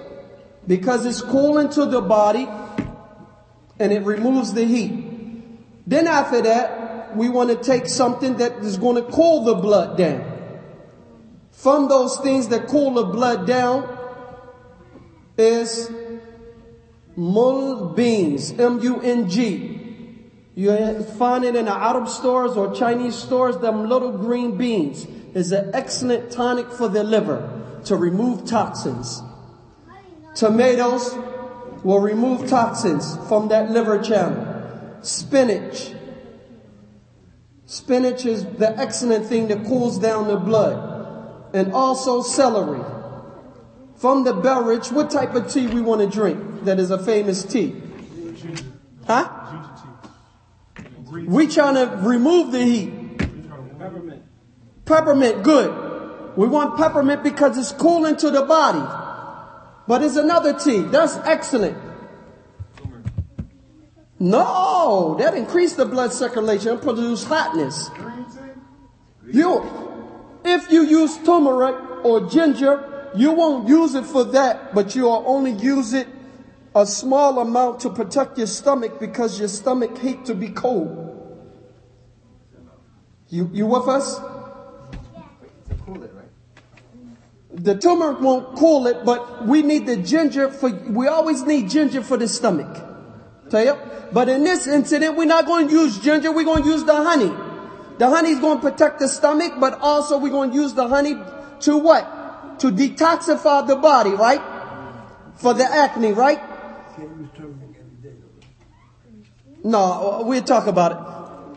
S1: Because it's cooling to the body and it removes the heat. Then after that, we want to take something that is going to cool the blood down. From those things that cool the blood down is mung beans, M-U-N-G. You find it in the Arab stores or Chinese stores, them little green beans is an excellent tonic for the liver to remove toxins. Tomatoes will remove toxins from that liver channel. Spinach. Spinach is the excellent thing that cools down the blood. And also celery. From the beverage, what type of tea we want to drink that is a famous tea? Huh? We trying to remove the heat.
S2: Peppermint.
S1: Good. We want peppermint because it's cooling to the body. But it's another tea. That's excellent. No, that increase the blood circulation and produce hotness. You, if you use turmeric or ginger, you won't use it for that, but you'll only use it a small amount to protect your stomach because your stomach hate to be cold. You, you with us? The turmeric won't cool it, but we need the ginger for, we always need ginger for the stomach. But in this incident, we're not going to use ginger, we're going to use the honey. The honey is going to protect the stomach, but also we're going to use the honey to what? To detoxify the body, right? For the acne, right? No, we'll talk about it.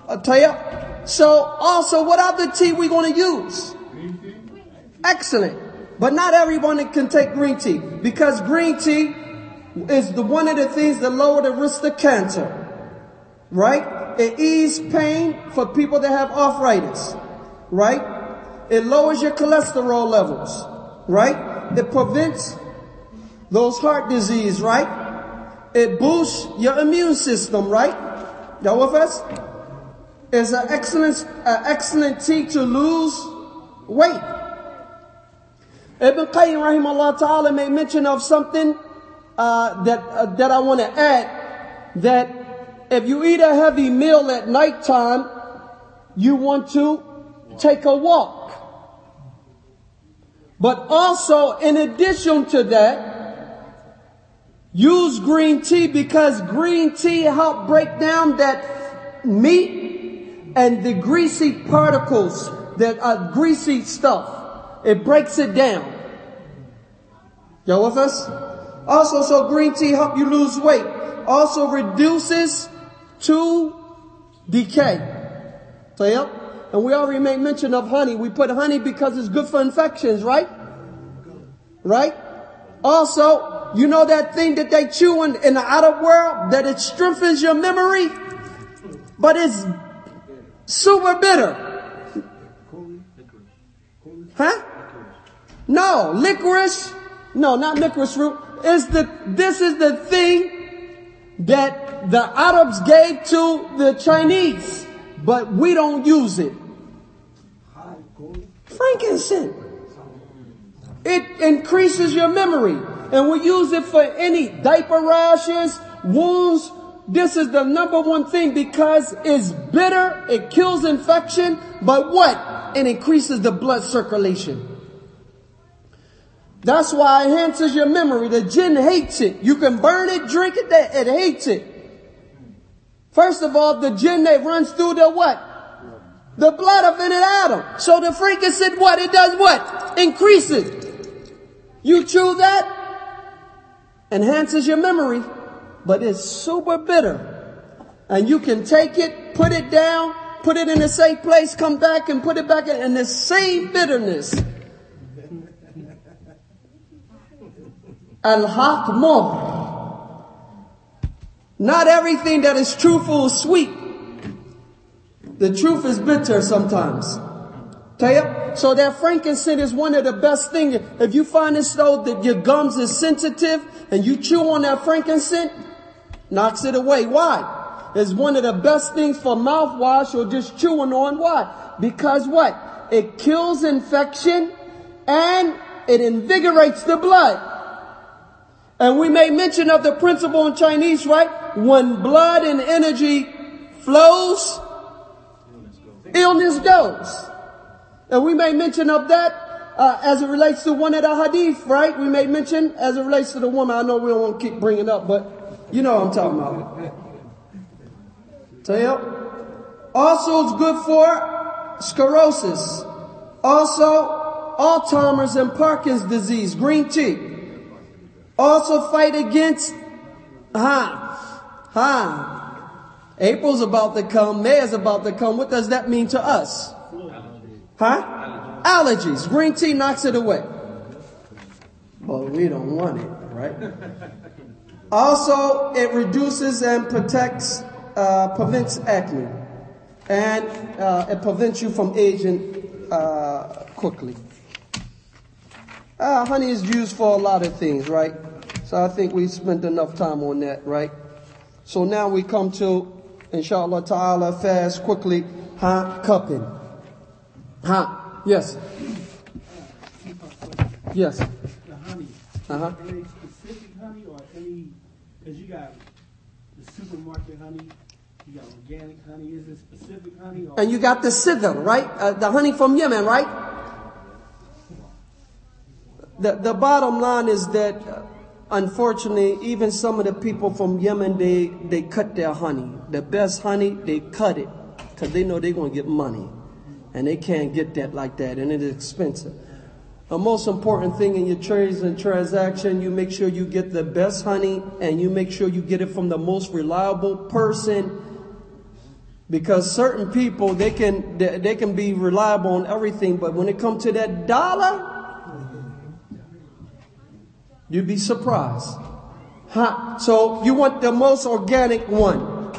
S1: I'll tell you. So also, what other tea we going to use? Excellent. But not everyone can take green tea because green tea is the one of the things that lower the risk of cancer. Right? It ease pain for people that have arthritis. Right? It lowers your cholesterol levels. Right? It prevents those heart disease, right? It boosts your immune system, right? Y'all with us? It's an excellent, an excellent tea to lose weight. Ibn Qayyim rahimahullah ta'ala made mention of something uh, that uh, that I want to add that if you eat a heavy meal at nighttime, you want to take a walk. But also, in addition to that, use green tea because green tea help break down that meat and the greasy particles, that uh, greasy stuff. It breaks it down. Y'all with us? Also, so green tea help you lose weight. Also reduces to decay. So yep. And we already made mention of honey. We put honey because it's good for infections, right? Right? Also, you know that thing that they chew in, in the outer world that it strengthens your memory, but it's super bitter. Huh? No, licorice. No, not licorice root. Is the, this is the thing that the Arabs gave to the Chinese, but we don't use it. Frankincense. It increases your memory. And we use it for any diaper rashes, wounds. This is the number one thing because it's bitter, it kills infection, but what? It increases the blood circulation. That's why it enhances your memory. The jinn hates it. You can burn it, drink it, it hates it. First of all, the jinn that runs through the what? The blood of ibn Adam. So the frankincense what? It does what? Increases. You chew that, enhances your memory, but it's super bitter. And you can take it, put it down, put it in a safe place, come back and put it back in, and the same bitterness. Al-Haq. Not everything that is truthful is sweet. The truth is bitter sometimes. You? So that frankincense is one of the best things. If you find this though that your gums is sensitive and you chew on that frankincense, knocks it away. Why? It's one of the best things for mouthwash or just chewing on. Why? Because what? It kills infection and it invigorates the blood. And we made mention of the principle in Chinese, right? When blood and energy flows, illness goes. And we made mention of that uh, as it relates to one of the hadith, right? We made mention as it relates to the woman. I know we don't want to keep bringing up, but you know what I'm talking about. You. Also, it's good for sclerosis. Also, Alzheimer's and Parkinson's disease. Green tea. Also, fight against, ha, ha. April's about to come. May is about to come. What does that mean to us? Huh? Allergies. Green tea knocks it away. But we don't want it, right? Also, it reduces and protects, uh, prevents acne. And uh, it prevents you from aging uh, quickly. Uh, honey is used for a lot of things, right? So I think we spent enough time on that, right? So now we come to, inshallah ta'ala, fast, quickly, huh? Cupping. Huh? Yes. Yes.
S2: The honey.
S1: Uh-huh.
S2: Any specific honey or any, cause you got the supermarket honey, you got organic honey, is it specific honey?
S1: And you got the sidr, right? Uh, the honey from Yemen, right? The, the bottom line is that, unfortunately, even some of the people from Yemen, they, they cut their honey. The best honey, they cut it. Cause they know they're gonna get money. And they can't get that like that, and it is expensive. The most important thing in your trades and transaction, you make sure you get the best honey and you make sure you get it from the most reliable person because certain people, they can, they, they can be reliable on everything, but when it comes to that dollar, you'd be surprised. Huh? So you want the most organic one.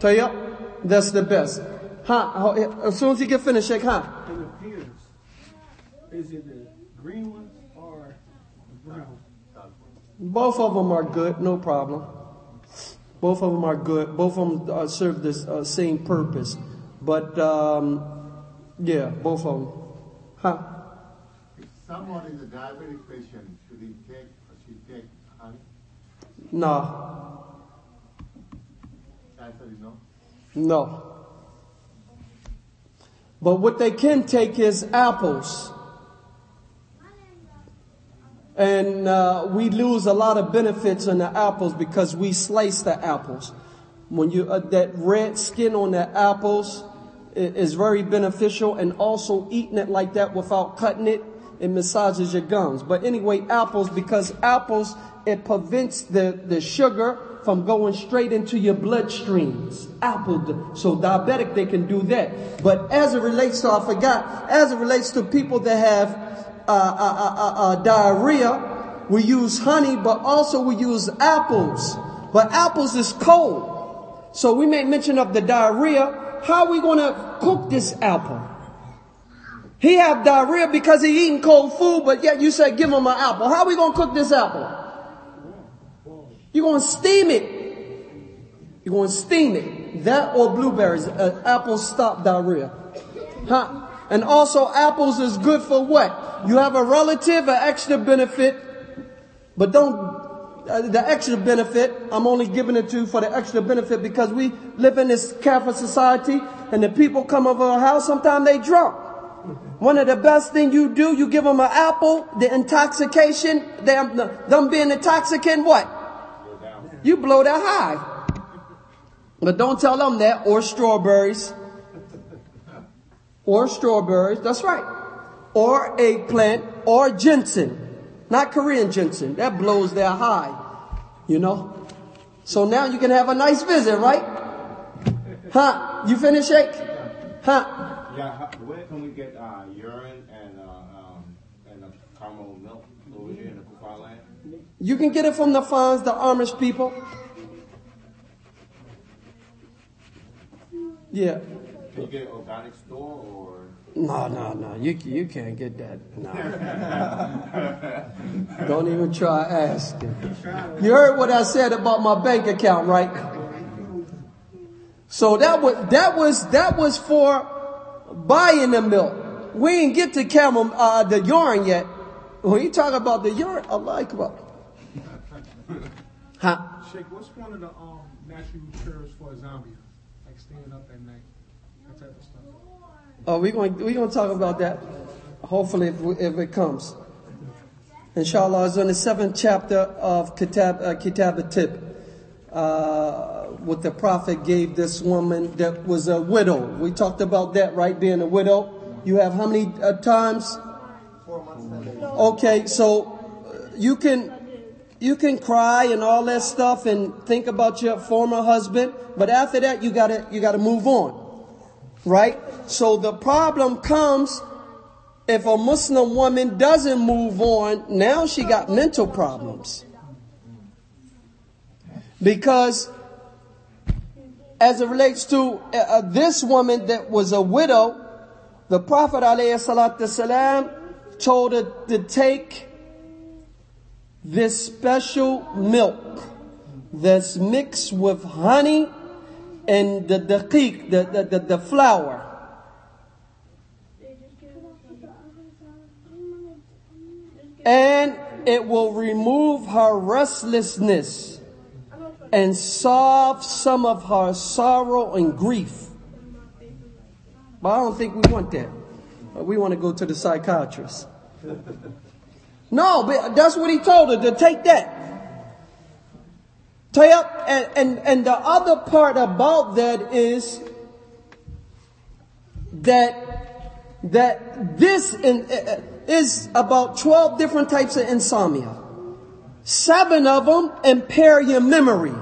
S1: Tell you, that's the best. Huh? As soon as you get finished, Sheikh, huh?
S2: In appearance, is it the green ones or the brown?
S1: Both of them are good, no problem. Both of them are good. Both of them uh, serve the uh, same purpose. But, um, yeah, both of them. Huh?
S4: If someone is a diabetic patient, should he take or she take honey?
S1: No,
S4: no.
S1: But what they can take is apples. And uh, we lose a lot of benefits in the apples because we slice the apples. When you uh, that red skin on the apples is very beneficial, and also eating it like that without cutting it, it massages your gums. But anyway, apples because apples it prevents the the sugar from going straight into your bloodstreams. Apple, so diabetic they can do that. But as it relates to, I forgot, as it relates to people that have uh, uh, uh, uh, uh, diarrhea, we use honey, but also we use apples. But apples is cold. So we made mention of the diarrhea. How are we going to cook this apple? He have diarrhea because he eating cold food, but yet you say give him an apple. How are we going to cook this apple? You're going to steam it. You're going to steam it. That or blueberries. Uh, apples stop diarrhea. Huh? And also apples is good for what? You have a relative, an extra benefit, but don't, uh, the extra benefit, I'm only giving it to you for the extra benefit because we live in this Catholic society and the people come over our house, sometimes they drunk. One of the best thing you do, you give them an apple, the intoxication, them, them being intoxicant, what? You blow that high. But don't tell them that, or strawberries. Or strawberries, that's right. Or eggplant, or ginseng. Not Korean ginseng, that blows their high. You know? So now you can have a nice visit, right? Huh? You finish, Sheikh? Huh?
S5: Yeah, where can we get uh, urine and uh, um, and uh, camel milk over here in the Kufa land?
S1: You can get it from the farms, the Amish people. Yeah.
S5: Can you get an organic store or?
S1: No, no, no. You, you can't get that. No. Don't even try asking. You heard what I said about my bank account, right? So that was, that was, that was for buying the milk. We didn't get to camel, uh, the yarn yet. When you talk about the yarn, I like about. Huh?
S6: Sheikh, what's one of the um, natural cures for insomnia? Like staying up at night, that type of stuff.
S1: Oh, we're going we gonna talk about that. Hopefully, if, if it comes. Inshallah, it's in the seventh chapter of Kitab, uh, Kitab Tibb. Uh, what the Prophet gave this woman that was a widow. We talked about that, right? Being a widow. You have how many uh, times?
S3: Four months.
S1: Okay, so uh, you can you can cry and all that stuff and think about your former husband, but after that you gotta you gotta move on. Right? So the problem comes if a Muslim woman doesn't move on, now she got mental problems. Because as it relates to uh, uh, this woman that was a widow, the Prophet ﷺ told her to take this special milk that's mixed with honey and the daqiq, the, the, the, the flour. And it will remove her restlessness and solve some of her sorrow and grief. But I don't think we want that. We want to go to the psychiatrist. No, but that's what he told her to take that. Take and, and, and the other part about that is that, that this in, uh, is about 12 different types of insomnia. Seven of them impair your memory.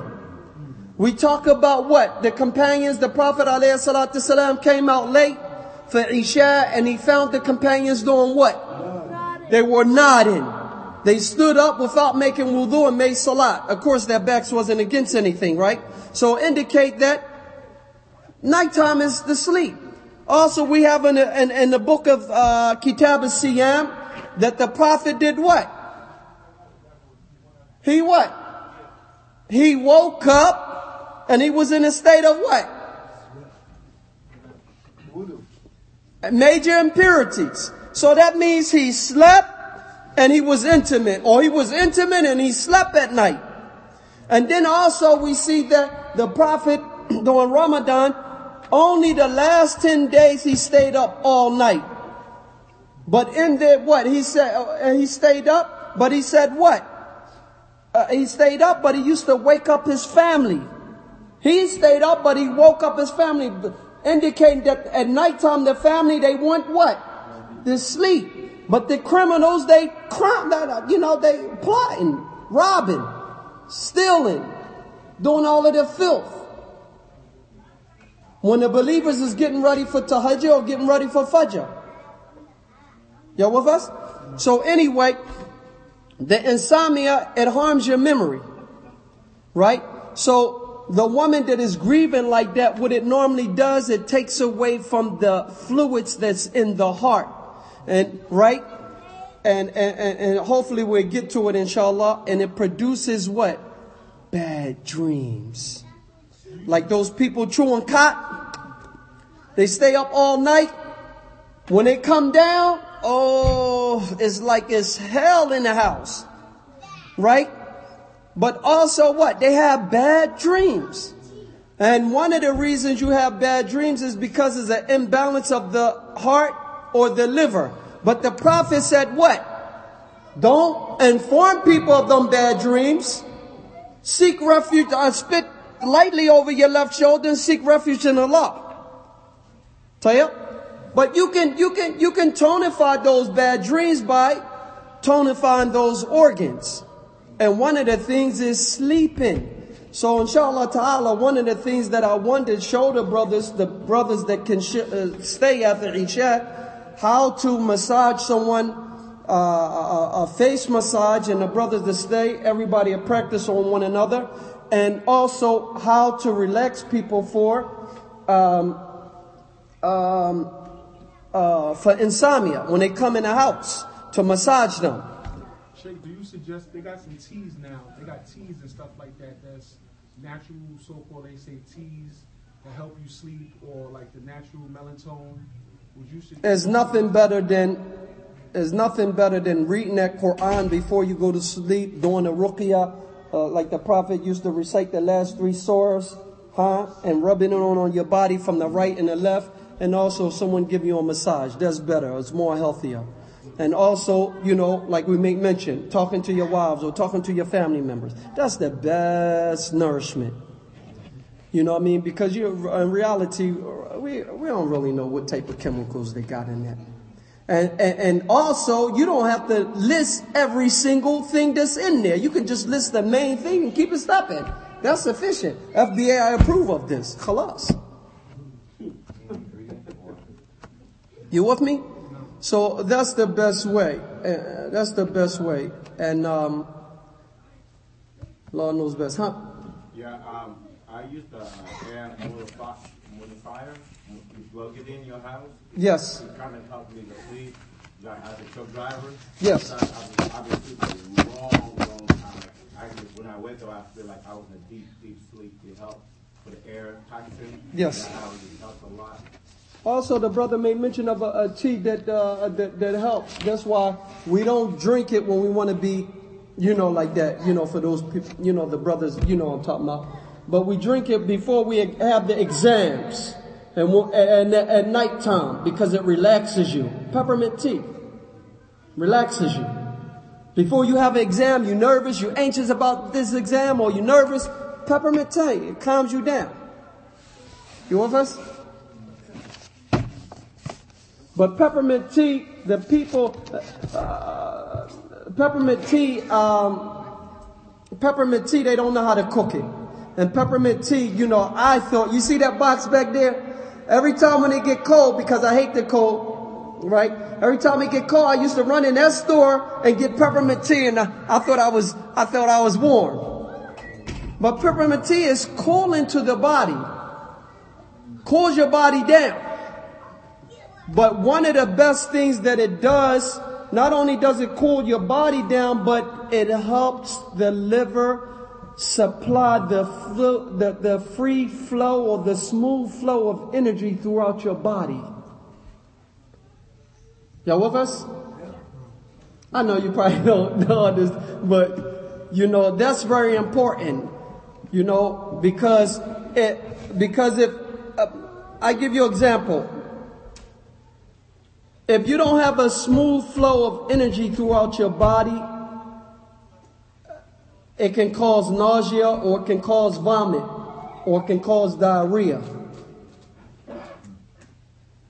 S1: We talk about what? The companions, the Prophet ﷺ came out late for Isha and he found the companions doing what? They were nodding. They stood up without making wudu and made salat. Of course, their backs wasn't against anything, right? So indicate that nighttime is the sleep. Also, we have in the, in, in the book of uh, Kitab al-Siyam that the Prophet did what? He what? He woke up and he was in a state of what? Major impurities. So that means he slept and he was intimate, or he was intimate and he slept at night. And then also we see that the Prophet during Ramadan, only the last 10 days he stayed up all night. But in there, what? He said, uh, he stayed up, but he said what? Uh, he stayed up, but he used to wake up his family. He stayed up, but he woke up his family, indicating that at nighttime the family, they want what? Sleep. But the criminals, they crime that, uh, you know, they plotting, robbing, stealing, doing all of their filth. When the believers is getting ready for tahajjud or getting ready for fajr. Y'all with us? So anyway, the insomnia, it harms your memory. Right? So the woman that is grieving like that, what it normally does, it takes away from the fluids that's in the heart. And, right? And, and, and hopefully we'll get to it inshallah. And it produces what? Bad dreams. Like those people chewing khat. They stay up all night. When they come down, oh, it's like it's hell in the house. Right? But also what? They have bad dreams. And one of the reasons you have bad dreams is because there's an imbalance of the heart or the liver. But the prophet said what? Don't inform people of them bad dreams. Seek refuge, uh, spit lightly over your left shoulder and seek refuge in Allah. Tayyip? But you can, you can, you can tonify those bad dreams by tonifying those organs. And one of the things is sleeping. So inshallah ta'ala, one of the things that I wanted to show the brothers, the brothers that can sh- uh, stay after Isha, how to massage someone, uh, a, a, face massage and the brothers to stay, everybody a practice on one another. And also how to relax people for, um, um, uh, for insomnia when they come in the house to massage them.
S6: Sheikh, do you suggest they got some teas now? They got teas and stuff like that. That's natural, so-called. They say teas to help you sleep, or like the natural melatonin.
S1: There's nothing better than there's nothing better than reading that Quran before you go to sleep, doing the ruqyah, uh, like the Prophet used to recite the last three surahs, huh? And rubbing it on, on your body from the right and the left, and also someone give you a massage. That's better. It's more healthier. And also, you know, like we make mention, talking to your wives or talking to your family members. That's the best nourishment. You know what I mean? Because you, in reality, we, we don't really know what type of chemicals they got in that. And, and, and also, you don't have to list every single thing that's in there. You can just list the main thing and keep it stopping. That's sufficient. FBI, I approve of this. Khalas. You with me? So that's the best way. Uh, that's the best way. And um, Lord knows best, huh?
S5: Yeah, um, I use the uh, air modifi- modifier. You plug it in your house.
S1: Yes.
S5: It kind of helped me to sleep. Like as a truck driver.
S1: Yes.
S5: I, I've, I've been sleeping a long, long time. I just, when I wake up, I feel like I was in a deep, deep sleep. It helped for the air toxin.
S1: Yes.
S5: That helped, a lot.
S1: Also, the brother made mention of a, a tea that, uh, that that helps. That's why we don't drink it when we want to be, you know, like that. You know, for those people, you know, the brothers, you know, I'm talking about. But we drink it before we have the exams and and at, at nighttime because it relaxes you. Peppermint tea relaxes you. Before you have an exam, you're nervous, you're anxious about this exam, or you're nervous. Peppermint tea, it calms you down. You with us? But peppermint tea, the people, uh, peppermint tea, um, peppermint tea, they don't know how to cook it. And peppermint tea, you know, I thought, you see that box back there? Every time when it get cold, because I hate the cold, right? Every time it get cold, I used to run in that store and get peppermint tea, and I, I thought I was, I thought I was warm. But peppermint tea is cooling to the body, cools your body down. But one of the best things that it does, not only does it cool your body down, but it helps the liver supply the, flu, the, the free flow or the smooth flow of energy throughout your body. Y'all with us? I know you probably don't know this, but you know, that's very important. You know, because it, because if, uh, I give you an example. If you don't have a smooth flow of energy throughout your body, it can cause nausea or it can cause vomit or it can cause diarrhea.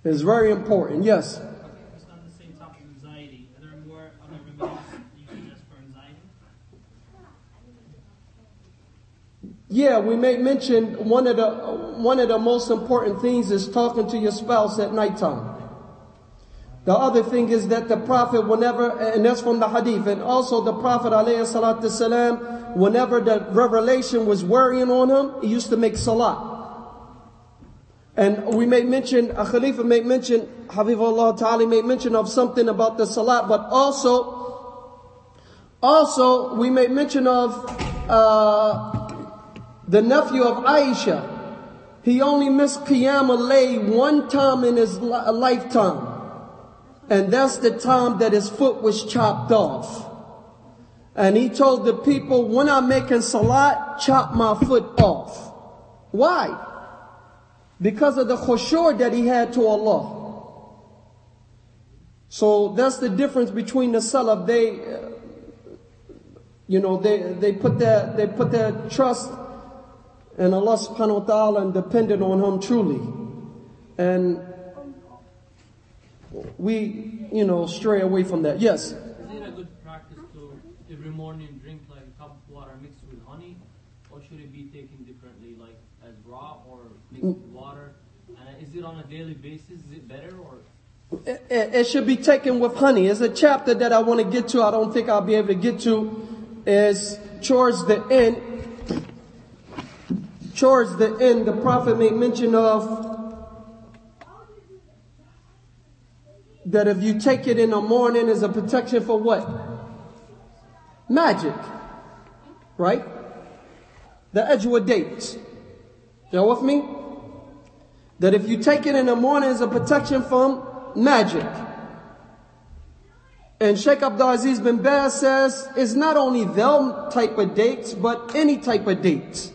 S1: It's very important. Yes.
S7: It's on the same topic of anxiety. Are there more other remedies you suggest for anxiety?
S1: Yeah, we may mention one of the one of the most important things is talking to your spouse at nighttime. The other thing is that the Prophet, whenever, and that's from the hadith, and also the Prophet salam, whenever the revelation was worrying on him, he used to make salah. And we may mention, a Khalifa may mention, Habibullah Ta'ala may mention of something about the salat, but also, also we may mention of, uh, the nephew of Aisha. He only missed Qiyam al one time in his li- lifetime. And that's the time that his foot was chopped off. And he told the people, when I'm making salat, chop my foot off. Why? Because of the khushur that he had to Allah. So that's the difference between the salaf. They, you know, they, they put their, they put their trust in Allah subhanahu wa ta'ala and depended on him truly. And we, you know, stray away from that. Yes.
S7: Is it a good practice to every morning drink like a cup of water mixed with honey, or should it be taken differently, like as raw or mixed mm. with water? And is it on a daily basis? Is it better or?
S1: It, it- it should be taken with honey. It's a chapter that I want to get to. I don't think I'll be able to get to. Is towards the end. Towards the end, the prophet made mention of that if you take it in the morning is a protection for what? Magic. Right? The Ajwa dates. Y'all with me? That if you take it in the morning is a protection from magic. And Sheikh Abdul Aziz bin Baz says it's not only them type of dates, but any type of dates.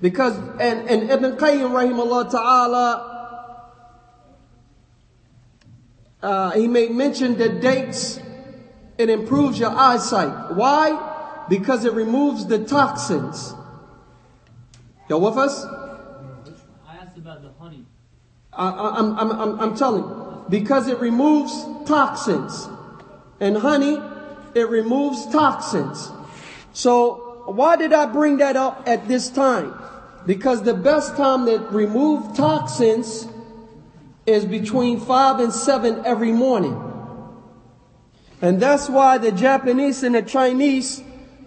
S1: Because, and, and Ibn Qayyim rahimahullah ta'ala, uh, he made mention that dates, it improves your eyesight. Why? Because it removes the toxins. Y'all with us?
S7: I asked about the honey.
S1: I, I, I'm, I'm, I'm, I'm telling you. Because it removes toxins. And honey, it removes toxins. So why did I bring that up at this time? Because the best time to remove toxins is between five and seven every morning. And that's why the Japanese and the Chinese,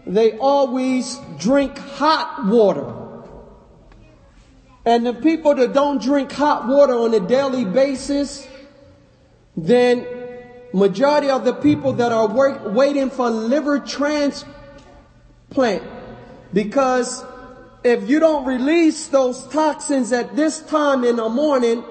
S1: they always drink hot water. And the people that don't drink hot water on a daily basis, then majority of the people that are work, waiting for liver transplant, because if you don't release those toxins at this time in the morning,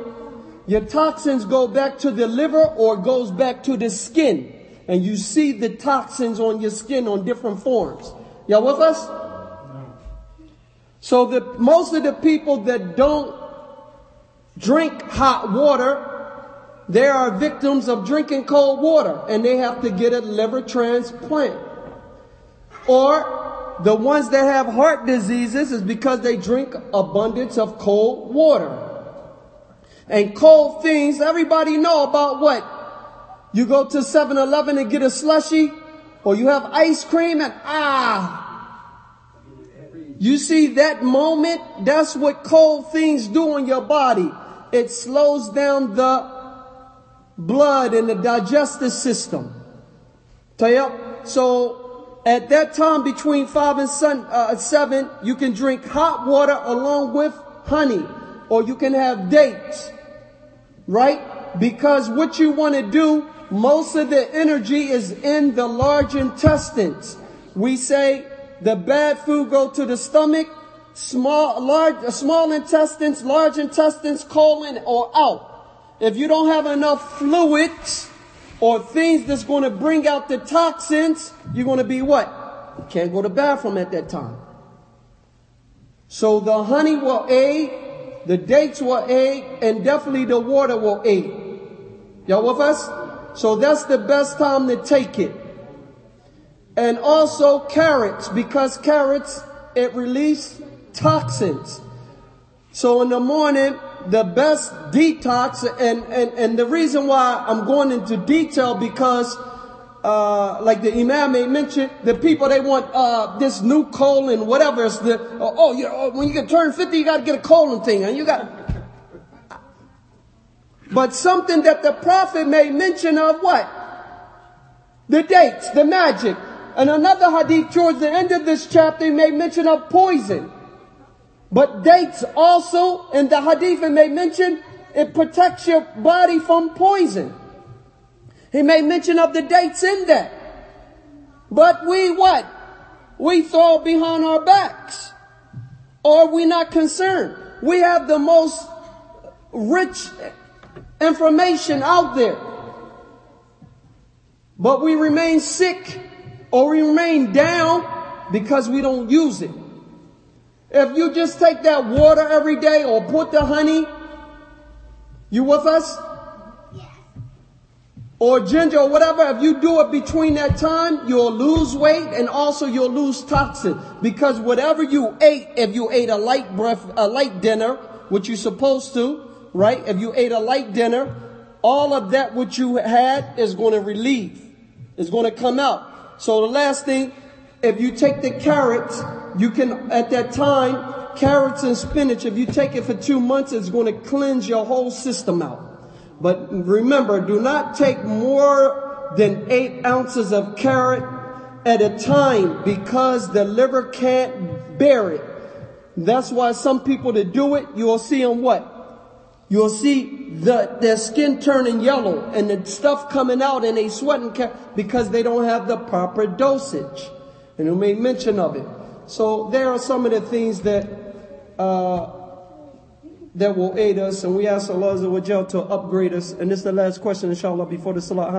S1: your toxins go back to the liver or goes back to the skin. And you see the toxins on your skin on different forms. Y'all with us? So the, most of the people that don't drink hot water, they are victims of drinking cold water and they have to get a liver transplant. Or the ones that have heart diseases is because they drink abundance of cold water. And cold things, everybody know about what? You go to 7-Eleven and get a slushy, or you have ice cream and ah, you see that moment? That's what cold things do on your body. It slows down the blood in the digestive system. So at that time between five and sun, uh, seven, you can drink hot water along with honey, or you can have dates, right? Because what you want to do, most of the energy is in the large intestines. We say the bad food go to the stomach, small, large, small intestines, large intestines, colon, or out. If you don't have enough fluids or things that's going to bring out the toxins, you're going to be what? Can't go to bathroom at that time. So the honey will aid, the dates will aid, and definitely the water will aid. Y'all with us? So that's the best time to take it. And also carrots, because carrots, it release toxins. So in the morning, the best detox, and, and, and the reason why I'm going into detail because, uh, like the Imam may mention, the people they want, uh, this new colon, whatever it's the, oh, oh you know, when you get turn 50, you gotta get a colon thing, and you got, but something that the prophet made mention of what? The dates, the magic. And another hadith towards the end of this chapter he made mention of poison. But dates also in the hadith it may mention it protects your body from poison. He made mention of the dates in there. But we what? We throw behind our backs. Or we not concerned. We have the most rich information out there. But we remain sick or we remain down because we don't use it. If you just take that water every day or put the honey, you with us? Or ginger or whatever, if you do it between that time, you'll lose weight and also you'll lose toxin. Because whatever you ate, if you ate a light breath, a light dinner, which you're supposed to, right? If you ate a light dinner, all of that which you had is going to relieve. It's going to come out. So the last thing, if you take the carrots, you can, at that time, carrots and spinach, if you take it for two months, it's going to cleanse your whole system out. But remember, do not take more than eight ounces of carrot at a time because the liver can't bear it. That's why some people that do it, you will see them what? You'll see the, their skin turning yellow and the stuff coming out and they sweating ca- because they don't have the proper dosage. And we made mention of it. So there are some of the things that, uh, that will aid us and we ask Allah to upgrade us. And this is the last question inshallah before the salah, huh?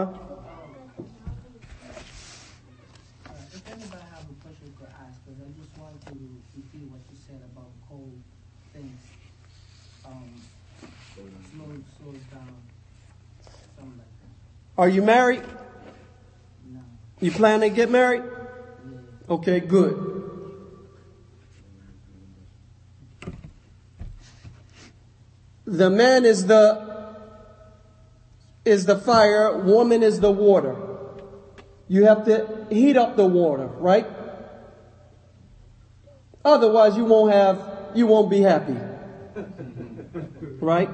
S2: Uh, if anybody have a question, you could ask, because I just wanted to repeat what you said about cold things. Um, slow, slows down, something like that.
S1: Are you married?
S2: No,
S1: You plan to get married?
S2: yeah.
S1: Okay, good. The man is the is the fire, woman is the water. You have to heat up the water, right? Otherwise you won't have you won't be happy. Right?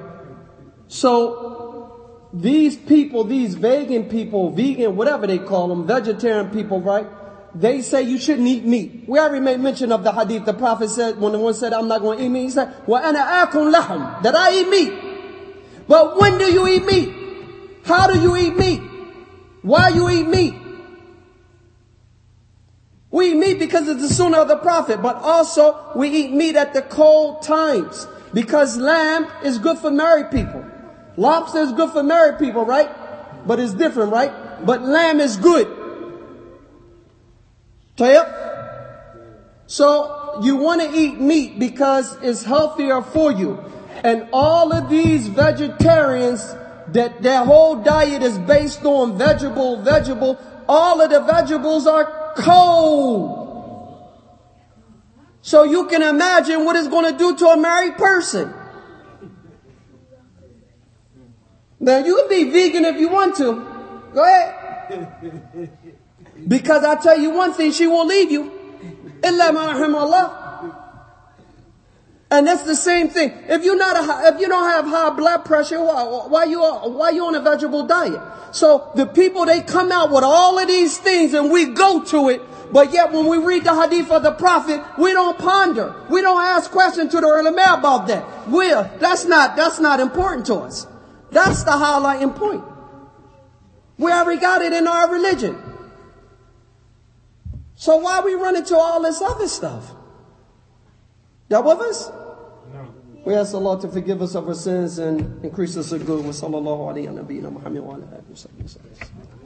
S1: So these people, these vegan people, vegan, whatever they call them, vegetarian people, right? They say you shouldn't eat meat. We already made mention of the hadith. The Prophet said, when the one said, I'm not going to eat meat, he said, وَأَنَا آكُمْ لَحْمٍ That I eat meat. But when do you eat meat? How do you eat meat? Why you eat meat? We eat meat because it's the sunnah of the Prophet, but also we eat meat at the cold times. Because lamb is good for married people. Lobster is good for married people, right? But it's different, right? But lamb is good. Tayyip? So you want to eat meat because it's healthier for you. And all of these vegetarians that their whole diet is based on vegetable, vegetable, all of the vegetables are cold. So you can imagine what it's going to do to a married person. Now you can be vegan if you want to. Go ahead. Because I tell you one thing, she won't leave you. Allah. And that's the same thing. If you're not a, if you don't have high blood pressure, why, why you why you on a vegetable diet? So the people they come out with all of these things and we go to it, but yet when we read the hadith of the prophet, we don't ponder. We don't ask questions to the ulama about that. Well, that's not that's not important to us. That's the highlighting point. We already got it in our religion. So why we run into all this other stuff? Y'all with us? No. We ask Allah to forgive us of our sins and increase us in good. Wa sallallahu alayhi wa sallam.